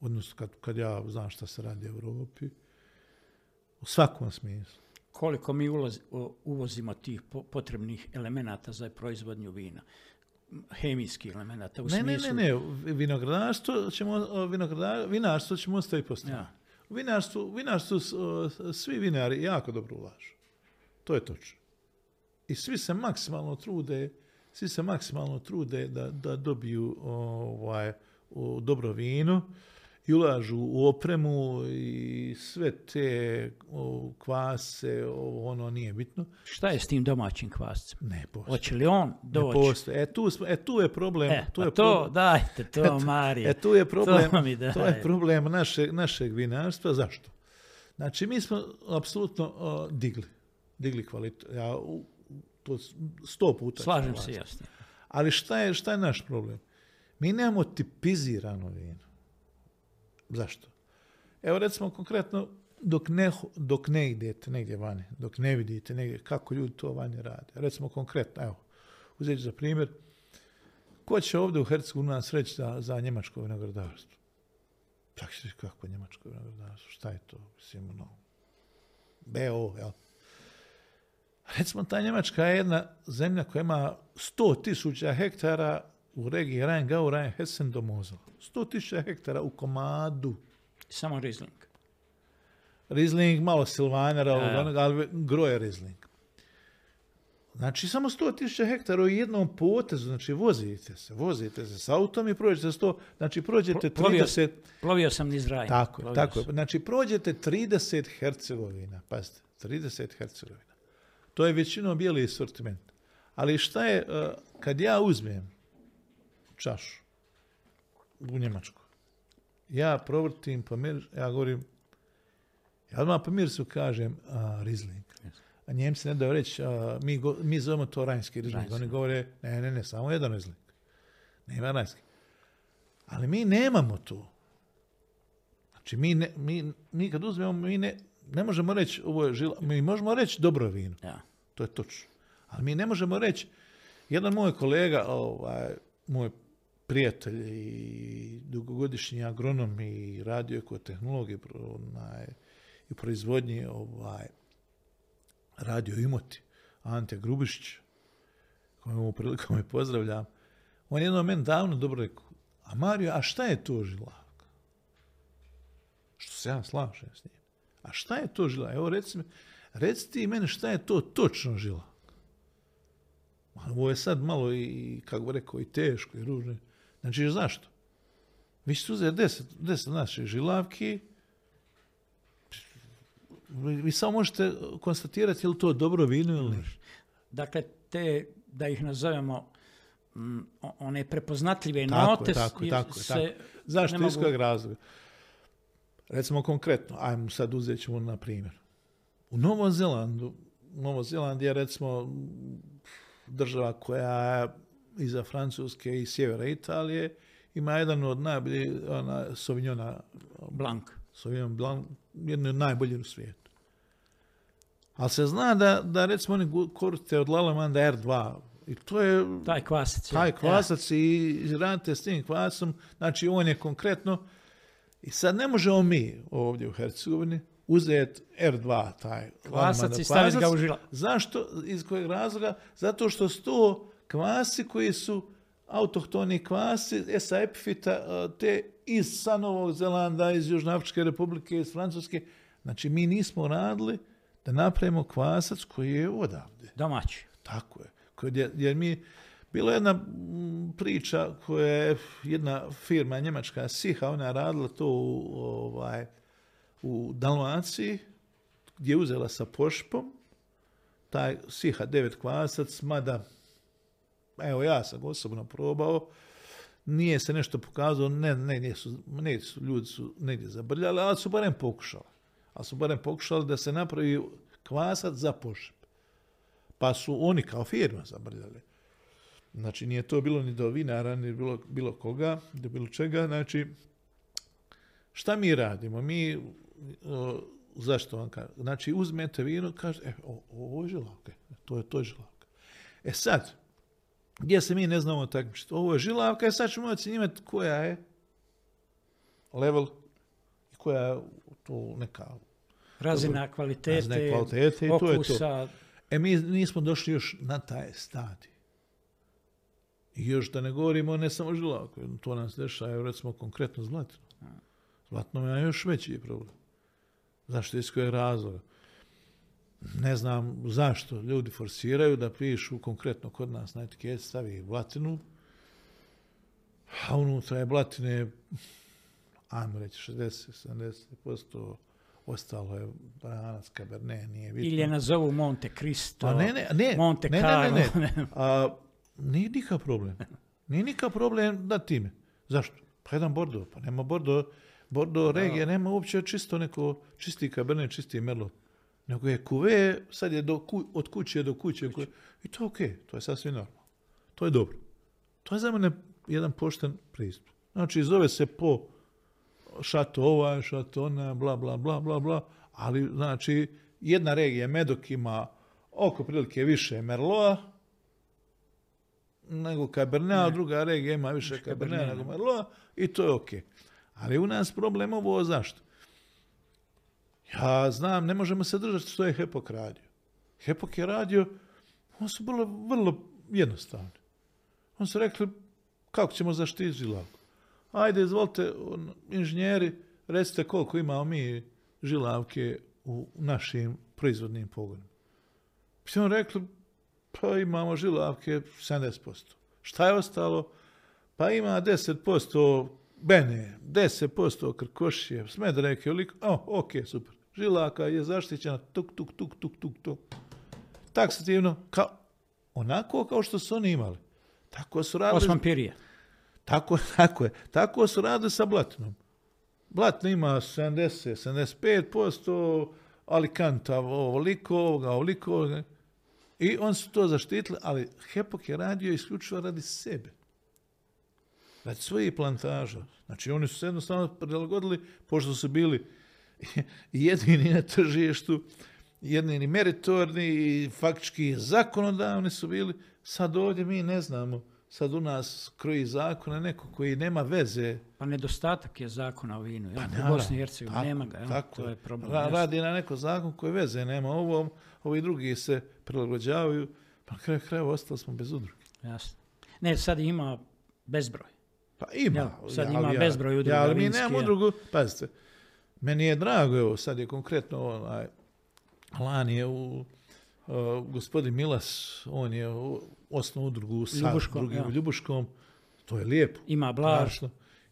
Speaker 2: Odnosno kad, kad ja znam šta se radi u Europi, u svakom smislu.
Speaker 1: Koliko mi uvozimo tih potrebnih elemenata za proizvodnju vina? hemijskih elemenata u
Speaker 2: ne,
Speaker 1: smislu...
Speaker 2: Ne, ne, ne, vinogradarstvo ćemo, vinogradar, vinarstvo ćemo ostaviti po strani. Ja. U vinarstvu, vinarstvu svi vinari jako dobro ulažu. To je točno. I svi se maksimalno trude, svi se maksimalno trude da, da dobiju ovaj, dobro vino i ulažu u opremu i sve te o, kvase, o, ono nije bitno.
Speaker 1: Šta je s tim domaćim kvascem?
Speaker 2: Ne postoje.
Speaker 1: Hoće li on doći?
Speaker 2: Ne. E tu, e, tu je problem.
Speaker 1: E,
Speaker 2: tu
Speaker 1: pa
Speaker 2: je
Speaker 1: to, problem. dajte to, Marija.
Speaker 2: E tu je problem, to, to je problem našeg, našeg vinarstva. Zašto? Znači, mi smo apsolutno digli digli kvalitet. Ja to sto puta.
Speaker 1: Slažem se, jasno.
Speaker 2: Ali šta je, šta je naš problem? Mi nemamo tipizirano vino. Zašto? Evo recimo konkretno, dok ne, dok ne idete negdje vani, dok ne vidite negdje kako ljudi to vani rade. Recimo konkretno, evo, uzeti za primjer, ko će ovdje u Hercegovini nas reći za, za njemačko vinogradarstvo? Se kako njemačko vinogradarstvo, šta je to? Mislim, no, BO, jel? Recimo, ta Njemačka je jedna zemlja koja ima 100.000 hektara u regiji Rhein-Gau, Rhein-Hessen do Mosela. 100.000 hektara u komadu.
Speaker 1: Samo Riesling.
Speaker 2: Riesling, malo Silvanera, ali groje Riesling. Znači, samo 100.000 hektara u jednom potezu, znači vozite se, vozite se s autom i prođete 100, znači prođete 30... Plovio,
Speaker 1: plovio sam niz Rajna.
Speaker 2: Tako, tako Znači, prođete 30 Hercegovina, pazite, 30 Hercegovina. To je većinom bijeli sortiment. Ali šta je, uh, kad ja uzmem čašu u Njemačku. Ja provrtim, pomir, ja govorim, ja odmah po kažem a, Rizling. A Njemci ne daju reći, mi, mi zovemo to rajnski Rizling. Oni govore, ne, ne, ne, samo jedan Rizling. Nema rajnski. Ali mi nemamo to. Znači, mi, ne, mi, mi kad uzmemo, mi ne, ne možemo reći, ovo je žila, mi možemo reći dobro vino.
Speaker 1: Ja.
Speaker 2: To je točno. Ali mi ne možemo reći, jedan moj kolega, ovaj, moj prijatelj i dugogodišnji agronom i radio tehnologije onaj, i proizvodnji ovaj, radio Imoti, Ante Grubišić, kojemu prilikom me pozdravljam, on je jednom meni davno dobro rekao, a Mario, a šta je to žilavka? Što se ja slažem s njim. A šta je to žilavka? Evo reci, reci ti meni šta je to točno žilavka. Ovo je sad malo i, kako bi rekao, i teško i ružno. Znači, zašto? Vi ćete uzeti deset, deset naših žilavki, vi samo možete konstatirati je li to dobro vino ili ne.
Speaker 1: Dakle, te, da ih nazovemo mm, one prepoznatljive
Speaker 2: tako
Speaker 1: note
Speaker 2: tako, tako, se Zašto? Iz kojeg razloga? Recimo konkretno, ajmo sad uzet ćemo na primjer. U Novom Zelandu, Novo Zeland je recimo država koja iza Francuske i sjevera Italije ima jedan od najboljih ona, Sauvignona
Speaker 1: Blanc.
Speaker 2: Sauvignon Blanc, jedan od najboljih u svijetu. Ali se zna da, da recimo oni koriste od Lalamanda R2 i to je...
Speaker 1: Taj kvasac.
Speaker 2: Taj kvasac i radite s tim kvasom. Znači on je konkretno... I sad ne možemo mi ovdje u Hercegovini uzeti R2, taj
Speaker 1: kvasac i staviti ga u žila.
Speaker 2: Zašto? Iz kojeg razloga? Zato što su to kvasi koji su autohtoni kvasi e, sa epifita e, te iz sa Novog Zelanda, iz Južnoafričke republike, iz Francuske. Znači mi nismo radili da napravimo kvasac koji je odavde.
Speaker 1: Domaći.
Speaker 2: Tako je. Jer mi, bila jedna priča koja je jedna firma njemačka Siha, ona je radila to u, ovaj, u Dalmaciji, gdje je uzela sa pošpom, taj Siha devet kvasac, mada, evo ja sam osobno probao, nije se nešto pokazalo, ne, ne, su, ne su, ljudi su negdje zabrljali, ali su barem pokušali. Ali su barem pokušali da se napravi kvasac za pošp. Pa su oni kao firma zabrljali. Znači, nije to bilo ni do vinara, ni bilo, bilo koga, do bilo čega. Znači, šta mi radimo? Mi, zašto vam kažem? Znači, uzmete vino, kaže, e, ovo je žilavka. To je to žilavka. E sad, gdje se mi ne znamo takmičiti? Ovo je žilavka, e, sad ćemo ocjenjivati koja je level i koja je tu neka
Speaker 1: razina kvalitete,
Speaker 2: kvalitete i to je to. E mi nismo došli još na taj stadij. I još da ne govorimo ne samo žilavku, to nam se dešava, recimo konkretno zlatno. Zlatno je još veći problem. Zašto iz kojeg razloga? Ne znam zašto ljudi forsiraju da pišu konkretno kod nas na etiket stavi blatinu, a unutra je blatine, ajmo reći, 60-70%, ostalo je Branac, Cabernet, nije bitno.
Speaker 1: Ili je nazovu Monte Cristo,
Speaker 2: a ne, ne, ne,
Speaker 1: Monte
Speaker 2: ne,
Speaker 1: Carlo.
Speaker 2: Ne, ne, ne. A, nije nikakav problem. Nije nikakav problem da time. Zašto? Pa jedan Bordeaux, pa nema Bordeaux, Bordeaux regije, nema uopće čisto neko, čisti Cabernet, čisti Merlot. Nego je kuve, sad je do, od kuće do kuće. I to je ok, to je sasvim normalno. To je dobro. To je za mene jedan pošten pristup. Znači, zove se po šato ova, šato ona, bla, bla, bla, bla, bla, ali znači jedna regija Medok ima oko prilike više Merloa nego Cabernet, a druga regija ima više Cabernet nego Merloa i to je ok. Ali u nas problem ovo zašto? Ja znam, ne možemo se držati što je Hepok radio. Hepok je radio, on su bilo vrlo jednostavni. On su rekli, kako ćemo zaštiti žilavku? Ajde, izvolite, inženjeri, recite koliko imamo mi žilavke u našim proizvodnim pogonima. Svi on rekli, pa imamo žilavke 70%. Šta je ostalo? Pa ima 10% Bene, 10% Krkošije, Smedreke, o, ok, super. Žilaka je zaštićena, tuk, tuk, tuk, tuk, tuk, tuk. Taksativno, kao, onako kao što su oni imali. Tako su radili.
Speaker 1: Osmampirije.
Speaker 2: Tako, tako je. Tako su radili sa Blatinom. Blatin ima 70, 75%, Alicanta ovoliko, ovoga, ovoliko. I on su to zaštitili, ali Hepok je radio isključivo radi sebe. Radi svojih plantaža. Znači oni su se jednostavno prilagodili, pošto su bili jedini na tržištu, jedini meritorni i faktički zakonodavni su bili. Sad ovdje mi ne znamo sad u nas kroji zakona neko koji nema veze.
Speaker 1: Pa nedostatak je zakona o vinu. Pa, u Bosni i Hercegovini nema ga. Tako, to je problem.
Speaker 2: radi na neko zakon koji veze nema ovom, ovi drugi se prilagođavaju. Pa kraj krajeva ostali smo bez udruge.
Speaker 1: Jasno. Ne, sad ima bezbroj.
Speaker 2: Pa ima.
Speaker 1: sad ima bezbroj udruga. Ja,
Speaker 2: ali mi nemamo udrugu. Pazite, meni je drago, evo sad je konkretno onaj, lani je u gospodin Milas, on je osnovu udrugu sa Ljubuškom, drugim Ljubuškom. To je lijepo.
Speaker 1: Ima Blaž.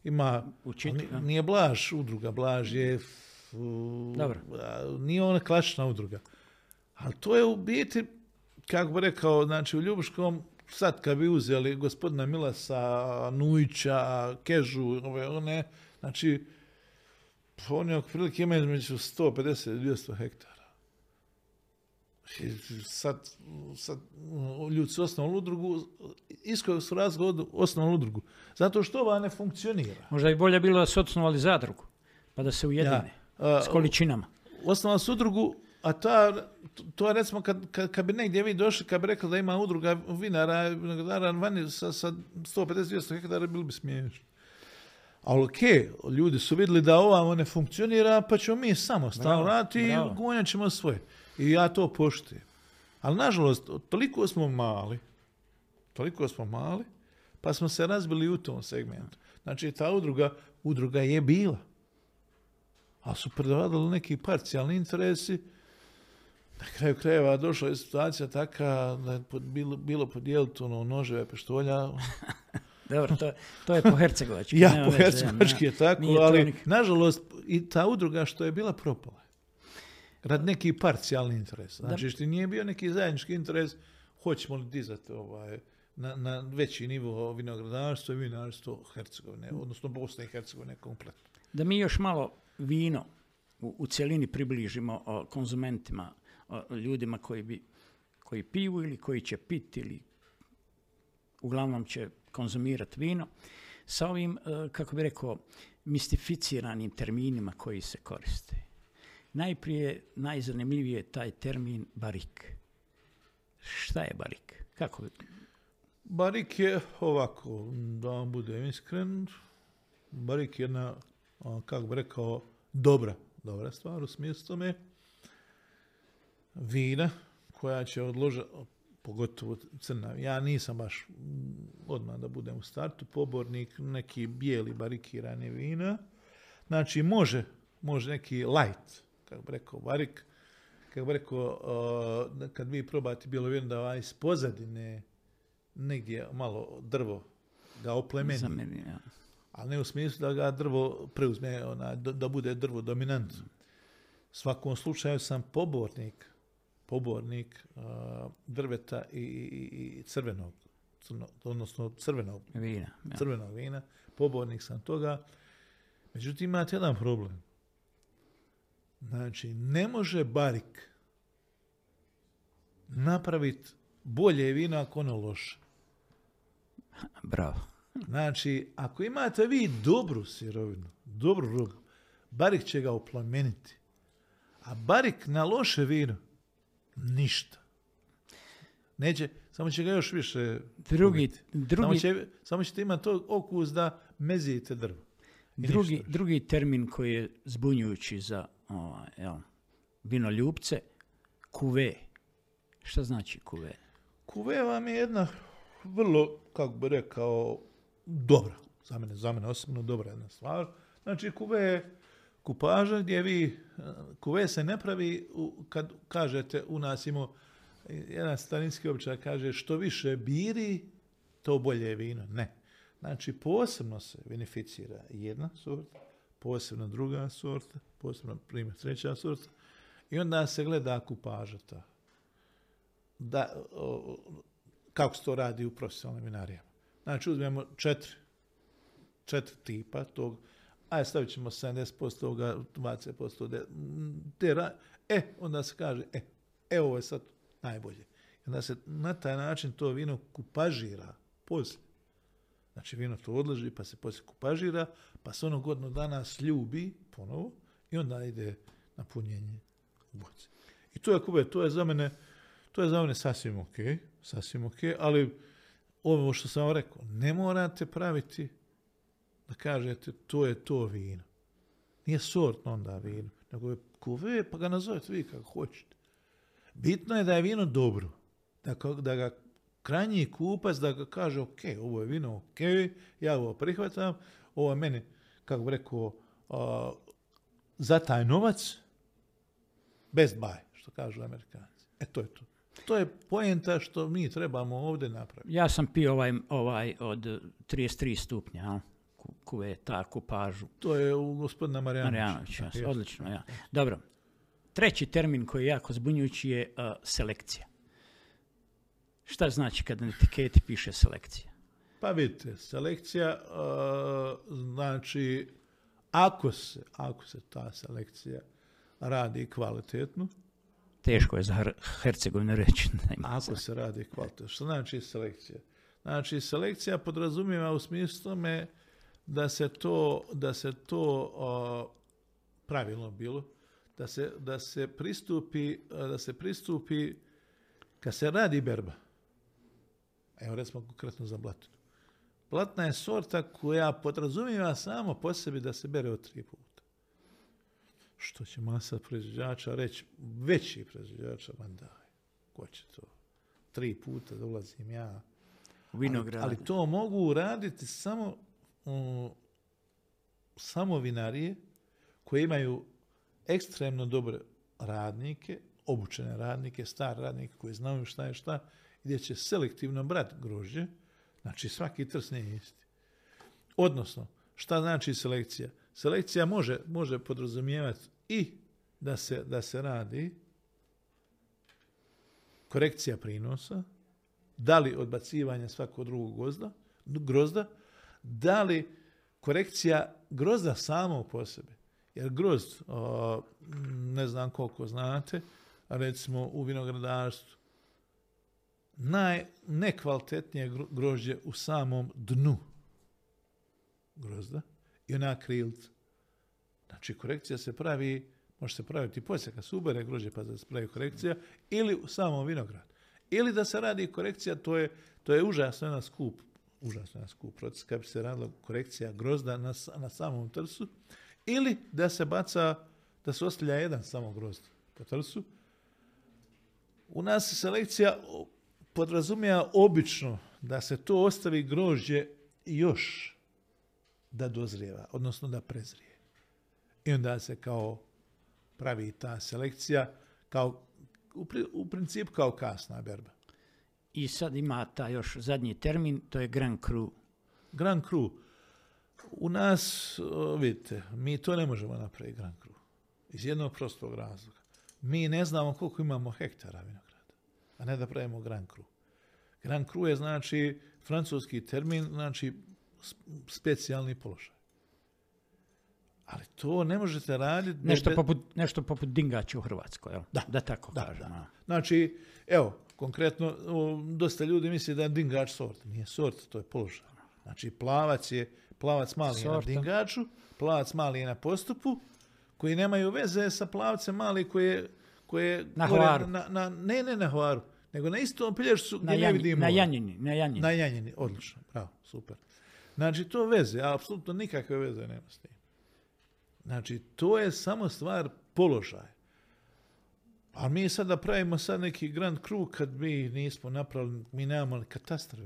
Speaker 2: Ima, nije Blaž udruga, Blaž je...
Speaker 1: Dobro.
Speaker 2: Nije ona klasična udruga. Ali to je u biti, kako bi rekao, znači u Ljubuškom, sad kad bi uzeli gospodina Milasa, Nujića, Kežu, ove, one, znači, oni otprilike imaju između 150 i 200 hektara. Sad, sad ljudi su osnovali udrugu, iskojeg su razgovor osnovali udrugu. Zato što ova ne funkcionira.
Speaker 1: Možda bi bolje bilo da su osnovali zadrugu, pa da se ujedine s količinama.
Speaker 2: Osnovali su udrugu, a ta, to je recimo kad, kad, kad, bi negdje vi došli, kad bi rekli da ima udruga vinara, vinogradara vani sa, sa 150-200 hektara, bilo bi smiješno. Ali ok, ljudi su vidjeli da ova ne funkcionira, pa ćemo mi samo raditi i gonjat ćemo svoje. I ja to poštujem. Ali nažalost, toliko smo mali, toliko smo mali, pa smo se razbili u tom segmentu. Znači, ta udruga, udruga je bila. Ali su predavali neki parcijalni interesi. Na kraju krajeva došla je situacija taka da je bilo, bilo podijeliti ono noževe, peštolja.
Speaker 1: Dobro, to, to je po hercegovački.
Speaker 2: ja, po hercegovački je tako, ali nažalost i ta udruga što je bila propala. Rad neki parcijalni interes. Znači, što nije bio neki zajednički interes, hoćemo li dizati ovaj, na, na veći nivo vinogradarstvo i vinarstvo Hercegovine, odnosno Bosne i Hercegovine kompletno.
Speaker 1: Da mi još malo vino u, u cjelini približimo o, konzumentima, o, ljudima koji, bi, koji piju ili koji će piti ili uglavnom će konzumirati vino, sa ovim, e, kako bi rekao, mistificiranim terminima koji se koriste. Najprije, najzanimljivije je taj termin barik. Šta je barik? Kako
Speaker 2: Barik je ovako, da vam budem iskren, barik je jedna, kako bi rekao, dobra, dobra stvar u smislu tome. Vina koja će odložiti, pogotovo crna. Ja nisam baš odmah da budem u startu pobornik neki bijeli barikirani vina. Znači može, može neki light kako bi rekao, varik, kako bi rekao, kad vi probate bilo vino da ovaj iz pozadine negdje malo drvo ga oplemeni. ja. Ali ne u smislu da ga drvo preuzme, ona, da, bude drvo dominantno. U svakom slučaju sam pobornik, pobornik drveta i, i, crvenog, odnosno crvenog
Speaker 1: vina.
Speaker 2: Crvenog vina, pobornik sam toga. Međutim, imate jedan problem. Znači, ne može barik napraviti bolje vino ako ono loše.
Speaker 1: Bravo.
Speaker 2: Znači, ako imate vi dobru sirovinu, dobru robu, barik će ga oplemeniti. A barik na loše vino, ništa. Neće, samo će ga još više
Speaker 1: drugi, drugi...
Speaker 2: Samo, će, samo ćete imati to okus da mezijete drvo.
Speaker 1: Drugi, drugi termin koji je zbunjujući za ovaj, jel, vinoljubce, kuve. Šta znači kuve?
Speaker 2: Kuve vam je jedna vrlo, kako bi rekao, dobra. Za mene, za mene osobno dobra jedna stvar. Znači, kuve je kupaža gdje vi, kuve se ne pravi kad kažete u nas imamo jedan starinski običaj kaže što više biri, to bolje je vino. Ne. Znači, posebno se vinificira jedna sorta, posebno druga sorta, posebno primjer treća sorta, i onda se gleda kupaža ta. Da, kako se to radi u profesionalnim vinarijama. Znači, uzmemo četiri četiri tipa tog, aj stavit ćemo 70% toga, 20% te, e, onda se kaže, e, evo je sad najbolje. I onda se na taj način to vino kupažira poslije. Znači vino to odloži, pa se poslije kupažira, pa se ono godinu dana sljubi ponovo i onda ide na punjenje u boci. I to je kube, to je za mene, to je za mene sasvim ok, sasvim ok, ali ovo što sam vam rekao, ne morate praviti da kažete to je to vino. Nije sortno onda vino, nego je kuve, pa ga nazovete vi kako hoćete. Bitno je da je vino dobro, da, da ga krajnji kupac da ga kaže ok, ovo je vino ok, ja ovo prihvatam, ovo je meni, kako bi rekao, za taj novac, best buy, što kažu amerikanci. E to je to. To je poenta što mi trebamo ovdje napraviti.
Speaker 1: Ja sam pio ovaj, ovaj od 33 stupnja, ta kupažu.
Speaker 2: To je u gospodina. Marijanovića,
Speaker 1: odlično, ja. Dobro. Treći termin koji je jako zbunjujući je selekcija. Šta znači kad na etiketi piše selekcija?
Speaker 2: Pa vidite, selekcija znači ako se, ako se ta selekcija radi kvalitetno,
Speaker 1: Teško je za Hercegovinu reći.
Speaker 2: Ako se radi kvalitetno. Što znači selekcija? Znači, selekcija podrazumijeva u smislu tome da se to, da se to pravilno bilo, da se, da se pristupi, da se pristupi, kad se radi berba, evo recimo konkretno za blatinu. Blatna je sorta koja podrazumijeva samo po sebi da se bere od tri puta. Što će masa proizvođača reći, veći proizvođača, man daj, ko će to? Tri puta dolazim ja. Ali, ali, to mogu raditi samo, samo vinarije koje imaju ekstremno dobre radnike, obučene radnike, star radnike koji znaju šta je šta, gdje će selektivno brat grožđe, znači svaki trs nije isti. Odnosno, šta znači selekcija? Selekcija može, može podrazumijevati i da se, da se radi korekcija prinosa, da li odbacivanje svakog drugog gozda, grozda, da li korekcija grozda samo po sebi. Jer grozd, ne znam koliko znate, recimo u vinogradarstvu, najnekvalitetnije grožđe u samom dnu grozda i ona krilca. Znači, korekcija se pravi, može se praviti poslije kad se ubere grožđe pa da se pravi korekcija, ili u samom vinogradu. Ili da se radi korekcija, to je, to je užasno jedan skup, užasno jedan skup proces, kad bi se radila korekcija grozda na, na samom trsu, ili da se baca, da se ostavlja jedan samo grozd po trsu. U nas se selekcija podrazumijeva obično da se to ostavi grožđe još da dozrijeva, odnosno da prezrije. I onda se kao pravi ta selekcija kao u, principu kao kasna berba.
Speaker 1: I sad ima ta još zadnji termin, to je Grand Cru.
Speaker 2: Grand Cru. U nas, vidite, mi to ne možemo napraviti Grand Cru. Iz jednog prostog razloga. Mi ne znamo koliko imamo hektara vinograda a ne da pravimo Grand Cru. Grand Cru je znači francuski termin, znači specijalni položaj. Ali to ne možete raditi...
Speaker 1: Nešto, poput, nešto poput dingaća u Hrvatskoj, jel? Da, da tako da, kažem.
Speaker 2: Znači, evo, konkretno, dosta ljudi misli da je dingač sort. Nije sort, to je položaj. Znači, plavac je, plavac mali je na dingaču, plavac mali je na postupu, koji nemaju veze sa plavcem mali koji je koje...
Speaker 1: Na hvaru.
Speaker 2: Na, na, ne, ne na hvaru, nego na istom pelješcu gdje
Speaker 1: ne
Speaker 2: vidimo...
Speaker 1: Na janjini, na janjini.
Speaker 2: Na janjini, odlično, bravo, super. Znači, to veze, apsolutno nikakve veze nema s tim. Znači, to je samo stvar položaja. A mi sada pravimo sad neki grand krug kad mi nismo napravili, mi nemamo katastar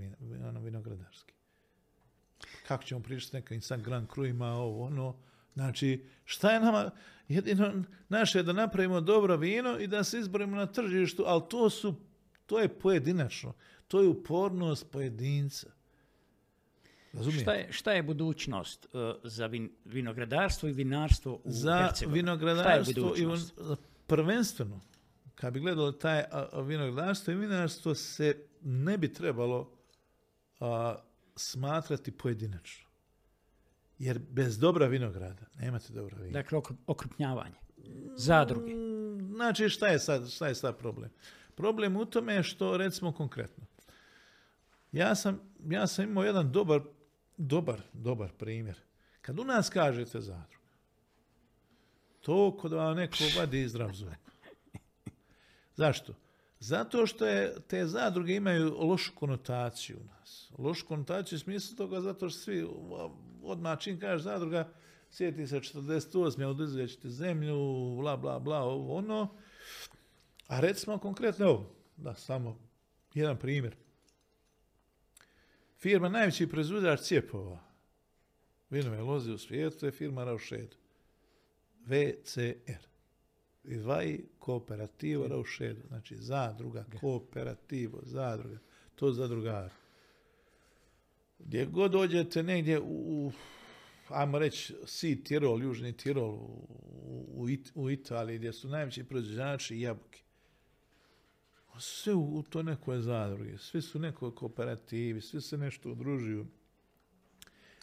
Speaker 2: ono, vinogradarski. Kako ćemo pričati neka sad grand kru ima ovo, ono, Znači, šta je nama, jedino naše je da napravimo dobro vino i da se izborimo na tržištu, ali to su, to je pojedinačno, to je upornost pojedinca.
Speaker 1: Šta je, šta je budućnost uh, za vinogradarstvo i vinarstvo u
Speaker 2: Za vinogradarstvo i prvenstveno, kad bi gledali taj vinogradarstvo i vinarstvo se ne bi trebalo smatrati pojedinačno Jer bez dobra vinograda nemate dobra vina.
Speaker 1: Dakle, okrupnjavanje. Zadruge.
Speaker 2: Mm, znači, šta je sad, šta je sad problem? Problem u tome je što, recimo konkretno, ja sam, ja sam imao jedan dobar, dobar, dobar primjer. Kad u nas kažete zadruga, to kod vam neko vadi zdrav zub. Zašto? Zato što je, te zadruge imaju lošu konotaciju u nas. Lošu konotaciju u smislu toga zato što svi odmah čim kažeš zadruga, sjeti se 48. oduzet ćete zemlju, bla, bla, bla, ovo, ono. A recimo konkretno, evo, da, samo jedan primjer. Firma najveći proizvođač cijepova vinove loze u svijetu je firma Raušed. VCR. Vai kooperativo Raušedo. Znači zadruga, kooperativo, zadruga. To zadrugar. Gdje god dođete negdje u, ajmo reći, Si Tirol, Južni Tirol, u, u Italiji, gdje su najveći proizvođači jabuke. Sve u, u to nekoj zadruge, svi su nekoj kooperativi, svi se nešto udružuju.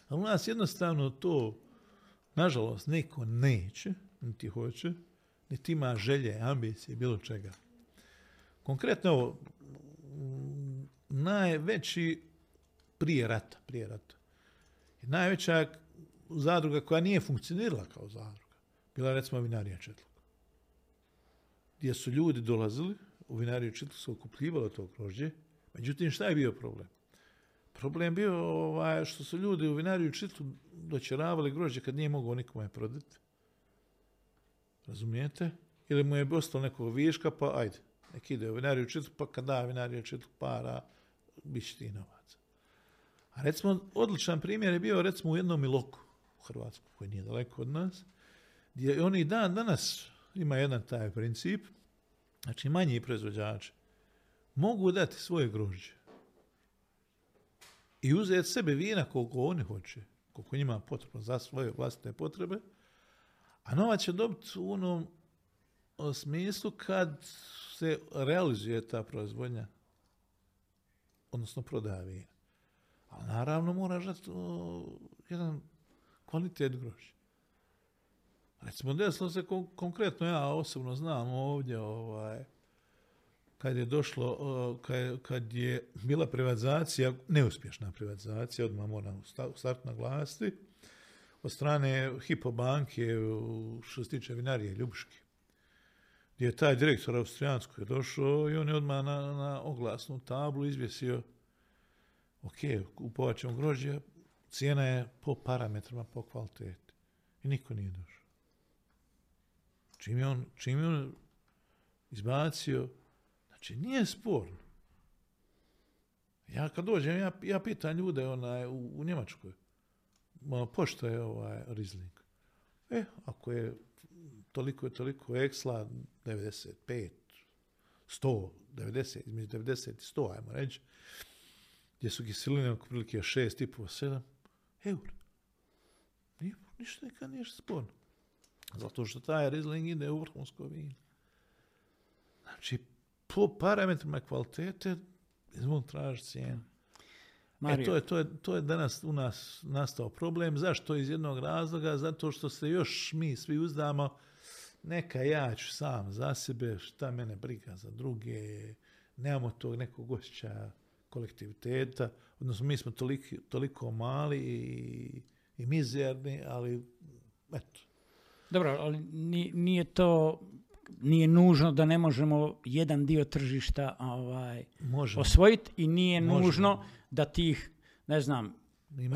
Speaker 2: A u nas jednostavno to, nažalost, neko neće, niti hoće, niti ima želje, ambicije, bilo čega. Konkretno najveći prije rata, prije rata. najveća zadruga koja nije funkcionirala kao zadruga, bila recimo vinarija Četluk. Gdje su ljudi dolazili, u vinariju Četluk se okupljivalo to grožđe, međutim šta je bio problem? Problem bio ovaj, što su ljudi u vinariju Čitlu doćeravali grožđe kad nije mogao nikome prodati. Razumijete? Ili mu je ostalo nekog viška, pa ajde, nek ide u vinariju Čitlu, pa kad da vinariju Čitlu para, bit će ti novaca. A recimo, odličan primjer je bio recimo u jednom Iloku u Hrvatskoj, koji nije daleko od nas, gdje oni dan danas ima jedan taj princip, znači manji proizvođači mogu dati svoje grožđe i uzeti sebe vina koliko oni hoće, koliko njima potrebno za svoje vlastne potrebe, a novac će dobiti u onom smislu kad se realizuje ta proizvodnja, odnosno prodaja vina. Ali naravno mora žati jedan kvalitet grožđa. Recimo, desilo se konkretno, ja osobno znam ovdje, ovaj, kad je došlo, kad, je bila privatizacija, neuspješna privatizacija, odmah moram start naglasiti, od strane Hipo banke što se tiče vinarije Ljubuški, gdje je taj direktor Austrijansko došao i on je odmah na, na oglasnu tablu izvjesio ok, kupovat ćemo grožđe, cijena je po parametrima, po kvaliteti. I niko nije došao. Čim je on, čim je on izbacio Znači, nije sporno. Ja kad dođem, ja, ja pitan ljude onaj, u, u Njemačkoj, ma, pošto je ovaj Rizling? E, ako je toliko je toliko eksla, 95, 100, 90, između 90 i 100, ajmo reći, gdje su kiseline oko prilike 6, tipu 7, eur. Nije, ništa nikad nije sporno. Zato što taj Rizling ide u vrhunsko vino. Znači, po parametrima kvalitete izvon traži cijenu. E, to, je, to, je, to je danas u nas nastao problem. Zašto? Iz jednog razloga, zato što se još mi svi uzdamo, neka ja ću sam za sebe, šta mene briga za druge, nemamo tog nekog osjećaja kolektiviteta, odnosno mi smo toliko, toliko mali i, i mizerni, ali eto.
Speaker 1: Dobro, ali nije to nije nužno da ne možemo jedan dio tržišta ovaj, osvojiti i nije nužno da tih, ne znam,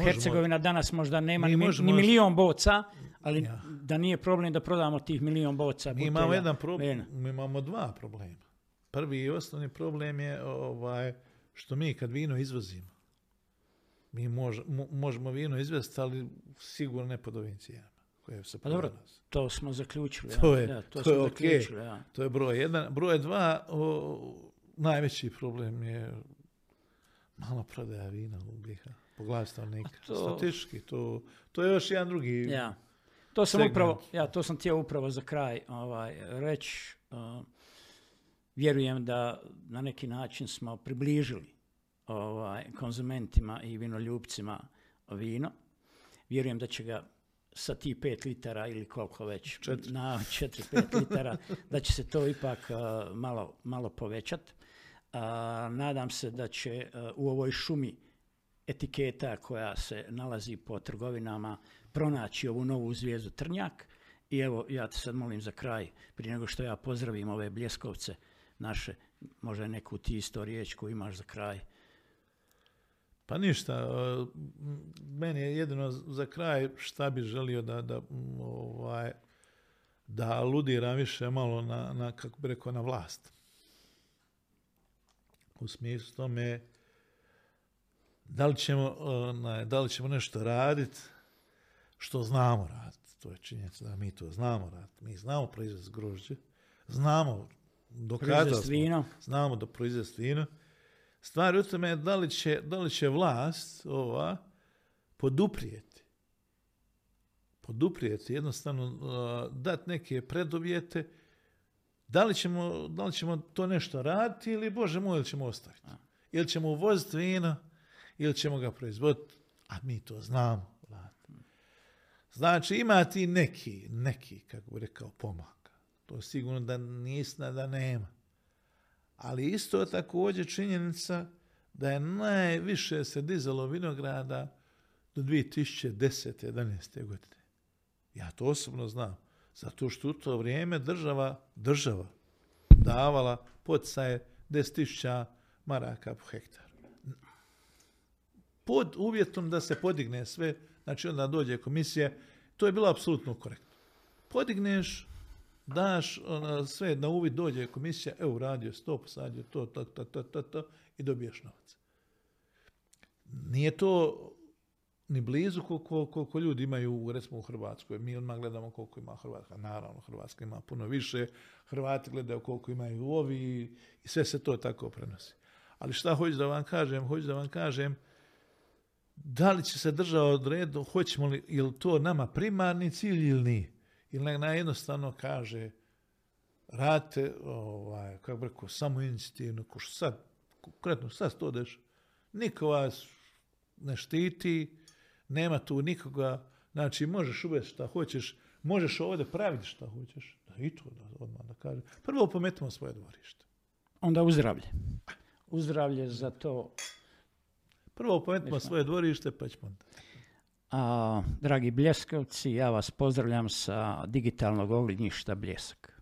Speaker 1: Hercegovina danas možda nema ni, ni milion boca, ali da nije problem da prodamo tih milion boca.
Speaker 2: Mi imamo jedan problem, mi imamo dva problema. Prvi i osnovni problem je ovaj, što mi kad vino izvozimo, mi možemo vino izvesti, ali sigurno ne pod ovim cijenama
Speaker 1: pa dobro, to smo zaključili.
Speaker 2: To je, to, to je zaključili, ja. To je broj jedan. Broj dva, najveći problem je malo prodaja vina u BiH po glavi stanovnika. To... Statistički, to, to je još jedan drugi
Speaker 1: ja. To sam upravo, ja, to sam htio upravo za kraj ovaj, reći. Uh, vjerujem da na neki način smo približili ovaj, konzumentima i vinoljubcima vino vjerujem da će ga sa ti 5 litara ili koliko već, na 4-5 litara, da će se to ipak malo, malo povećati. Nadam se da će u ovoj šumi etiketa koja se nalazi po trgovinama pronaći ovu novu zvijezdu Trnjak. I evo, ja te sad molim za kraj, prije nego što ja pozdravim ove bljeskovce naše, možda neku ti isto riječ koju imaš za kraj.
Speaker 2: Pa ništa, meni je jedino za kraj šta bi želio da, da, ovaj, da aludiram više malo na, na, kako bi rekao, na vlast. U smislu tome, da li ćemo, da li ćemo nešto raditi što znamo raditi. To je činjenica da mi to znamo raditi. Mi znamo proizvesti grožđe, znamo dokazati vino. Znamo da proizvesti vino. Stvar u tome je da li će, da li će vlast ova poduprijeti poduprijeti, jednostavno uh, dati neke preduvjete, da li, ćemo, da li ćemo to nešto raditi ili, Bože moj, ili ćemo ostaviti. Ili ćemo uvoziti vino, ili ćemo ga proizvoditi, a mi to znamo. Znači, ima ti neki, neki, kako bi rekao, pomaka. To je sigurno da nisna da nema. Ali isto također činjenica da je najviše se dizalo vinograda do 2010. 11. godine. Ja to osobno znam. Zato što u to vrijeme država, država davala poticaje 10.000 maraka po hektaru. Pod uvjetom da se podigne sve, znači onda dođe komisija, to je bilo apsolutno korektno. Podigneš, daš ona, sve na uvid, dođe komisija, evo radio sto, posadio to, to, to, to, to, to, i dobiješ novac. Nije to ni blizu koliko, koliko ljudi imaju recimo u Hrvatskoj. Mi odmah gledamo koliko ima Hrvatska. Naravno, Hrvatska ima puno više. Hrvati gledaju koliko imaju ovi i sve se to tako prenosi. Ali šta hoću da vam kažem? Hoću da vam kažem da li će se država odrediti, hoćemo li, je to nama primarni cilj ili nije? Ili na jednostavno kaže, rate, ovaj, kako rekao, samo inicijativno, ko što sad, konkretno sad to deš, niko vas ne štiti, nema tu nikoga, znači možeš uvesti šta hoćeš, možeš ovdje praviti šta hoćeš, da i to da odmah da kaže. Prvo pometimo svoje dvorište.
Speaker 1: Onda uzdravlje. Uzdravlje za to
Speaker 2: Prvo pometimo svoje dvorište, pa ćemo
Speaker 1: A, dragi Bljeskovci, ja vas pozdravljam sa digitalnog ognjišta Bljesak.